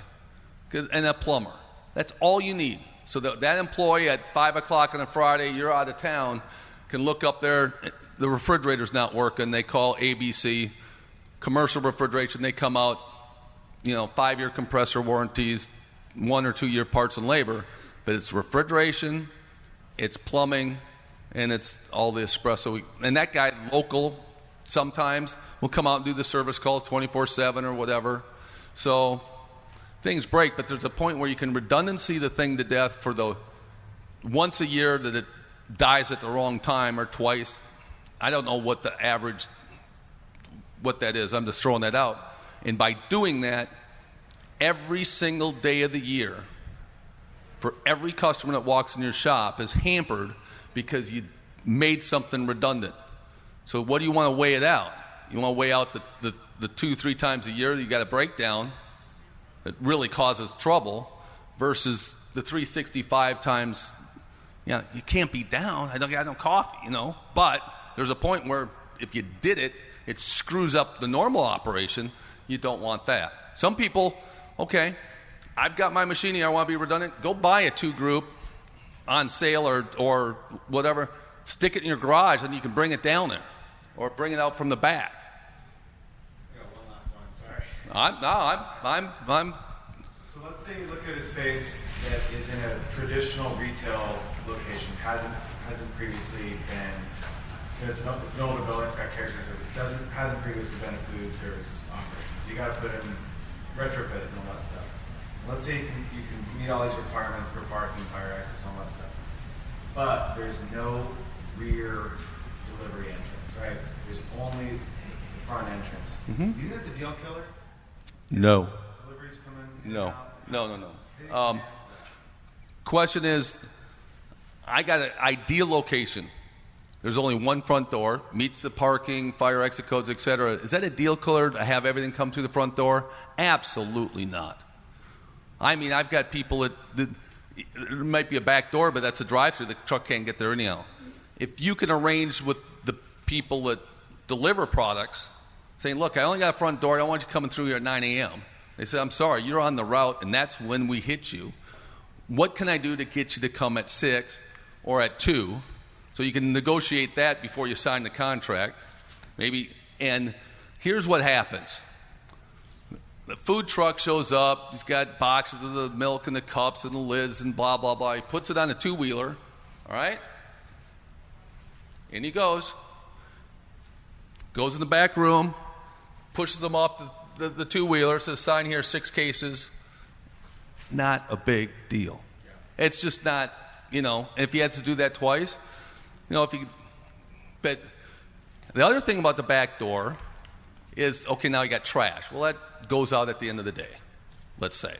and a plumber. That's all you need. So that, that employee at 5 o'clock on a Friday, you're out of town, can look up there, the refrigerator's not working. They call ABC, commercial refrigeration. They come out, you know, five year compressor warranties, one or two year parts and labor. But it's refrigeration, it's plumbing, and it's all the espresso. And that guy, local, sometimes will come out and do the service calls 24 7 or whatever. So things break, but there's a point where you can redundancy the thing to death for the once a year that it dies at the wrong time or twice. I don't know what the average what that is. I'm just throwing that out. And by doing that, every single day of the year, for every customer that walks in your shop is hampered because you made something redundant. So what do you want to weigh it out? You want to weigh out the, the, the two, three times a year that you got a breakdown that really causes trouble versus the 365 times you know, you can't be down. I don't got no coffee, you know. But there's a point where if you did it, it screws up the normal operation. You don't want that. Some people, okay, I've got my machine here, I want to be redundant. Go buy a two group on sale or, or whatever. Stick it in your garage and you can bring it down there or bring it out from the back. I got one last one, sorry. I'm, no, I'm, I'm, I'm So let's say you look at a space that is in a traditional retail location, hasn't hasn't previously been. It's an, it's an older building, it's got characters. It doesn't hasn't previously been a food service operation. So you got to put in retrofit and all that stuff. let's say you can, you can meet all these requirements for parking, fire access, all that stuff, but there's no rear delivery entrance, right? There's only the front entrance. Mhm. You think that's a deal killer? No. Deliveries come in? and No, no, no, no. Um, question is, I got an ideal location. There's only one front door, meets the parking, fire exit codes, etc. Is that a deal killer to have everything come through the front door? Absolutely not. I mean, I've got people that, that there might be a back door, but that's a drive-through. The truck can't get there anyhow. If you can arrange with the people that deliver products, saying, "Look, I only got a front door. I don't want you coming through here at 9 a.m." They said, "I'm sorry, you're on the route, and that's when we hit you. What can I do to get you to come at six or at two, so you can negotiate that before you sign the contract, maybe?" And here's what happens: the food truck shows up. He's got boxes of the milk and the cups and the lids and blah, blah, blah. He puts it on a two wheeler, all right? In he goes. Goes in the back room, pushes them off the, the, the two wheeler, says, sign here, six cases. Not a big deal. It's just not, you know, if he had to do that twice, you know, if he, but the other thing about the back door is okay, now you got trash. Well, that goes out at the end of the day, let's say.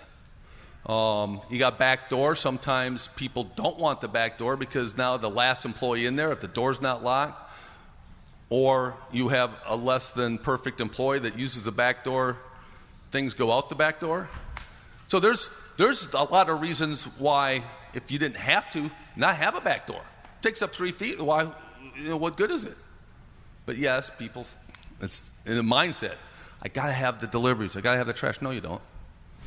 Um, you got back door. Sometimes people don't want the back door because now the last employee in there, if the door's not locked, or you have a less than perfect employee that uses a back door, things go out the back door. So there's there's a lot of reasons why if you didn't have to not have a back door, it takes up three feet. Why? You know, what good is it? But yes, people, it's in a mindset. I gotta have the deliveries. I gotta have the trash. No, you don't.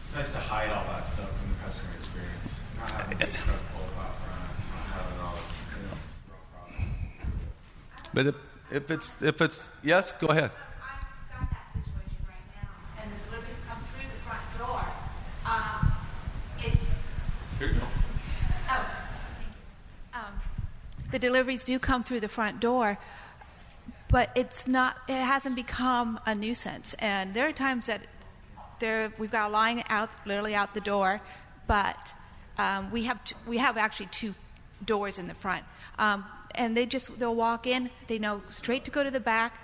It's nice to hide all that stuff from the customer experience. Not having truck pull out front, not having all the you know. But if, if it's if it's yes, go ahead. I've got that situation right now, and the deliveries come through the front door. Um, it, Here you go. oh, um, the deliveries do come through the front door, but it's not. It hasn't become a nuisance, and there are times that there we've got a line out, literally out the door, but um, we have t- we have actually two doors in the front, um, and they just they'll walk in. They know straight to go to the back,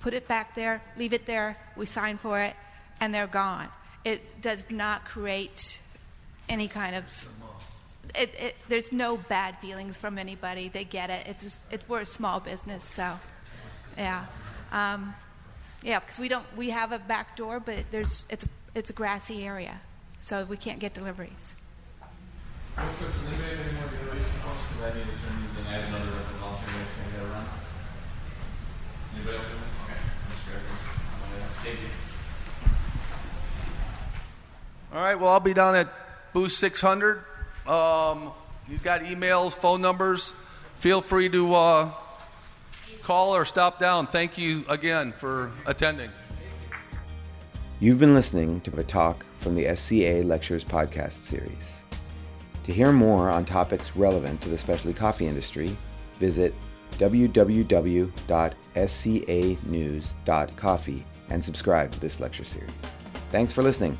put it back there, leave it there. We sign for it, and they're gone. It does not create any kind of it, it, there's no bad feelings from anybody. They get it. It's it, we're a small business, so yeah, um, yeah. Because we don't we have a back door, but there's it's it's a grassy area, so we can't get deliveries. Does anybody have any more I need to turn these in. I have you. All right. Well, I'll be down at booth 600. Um, you've got emails, phone numbers. Feel free to uh, call or stop down. Thank you again for attending. You've been listening to a talk from the SCA Lectures podcast series. To hear more on topics relevant to the specialty coffee industry, visit www.scanews.coffee and subscribe to this lecture series. Thanks for listening.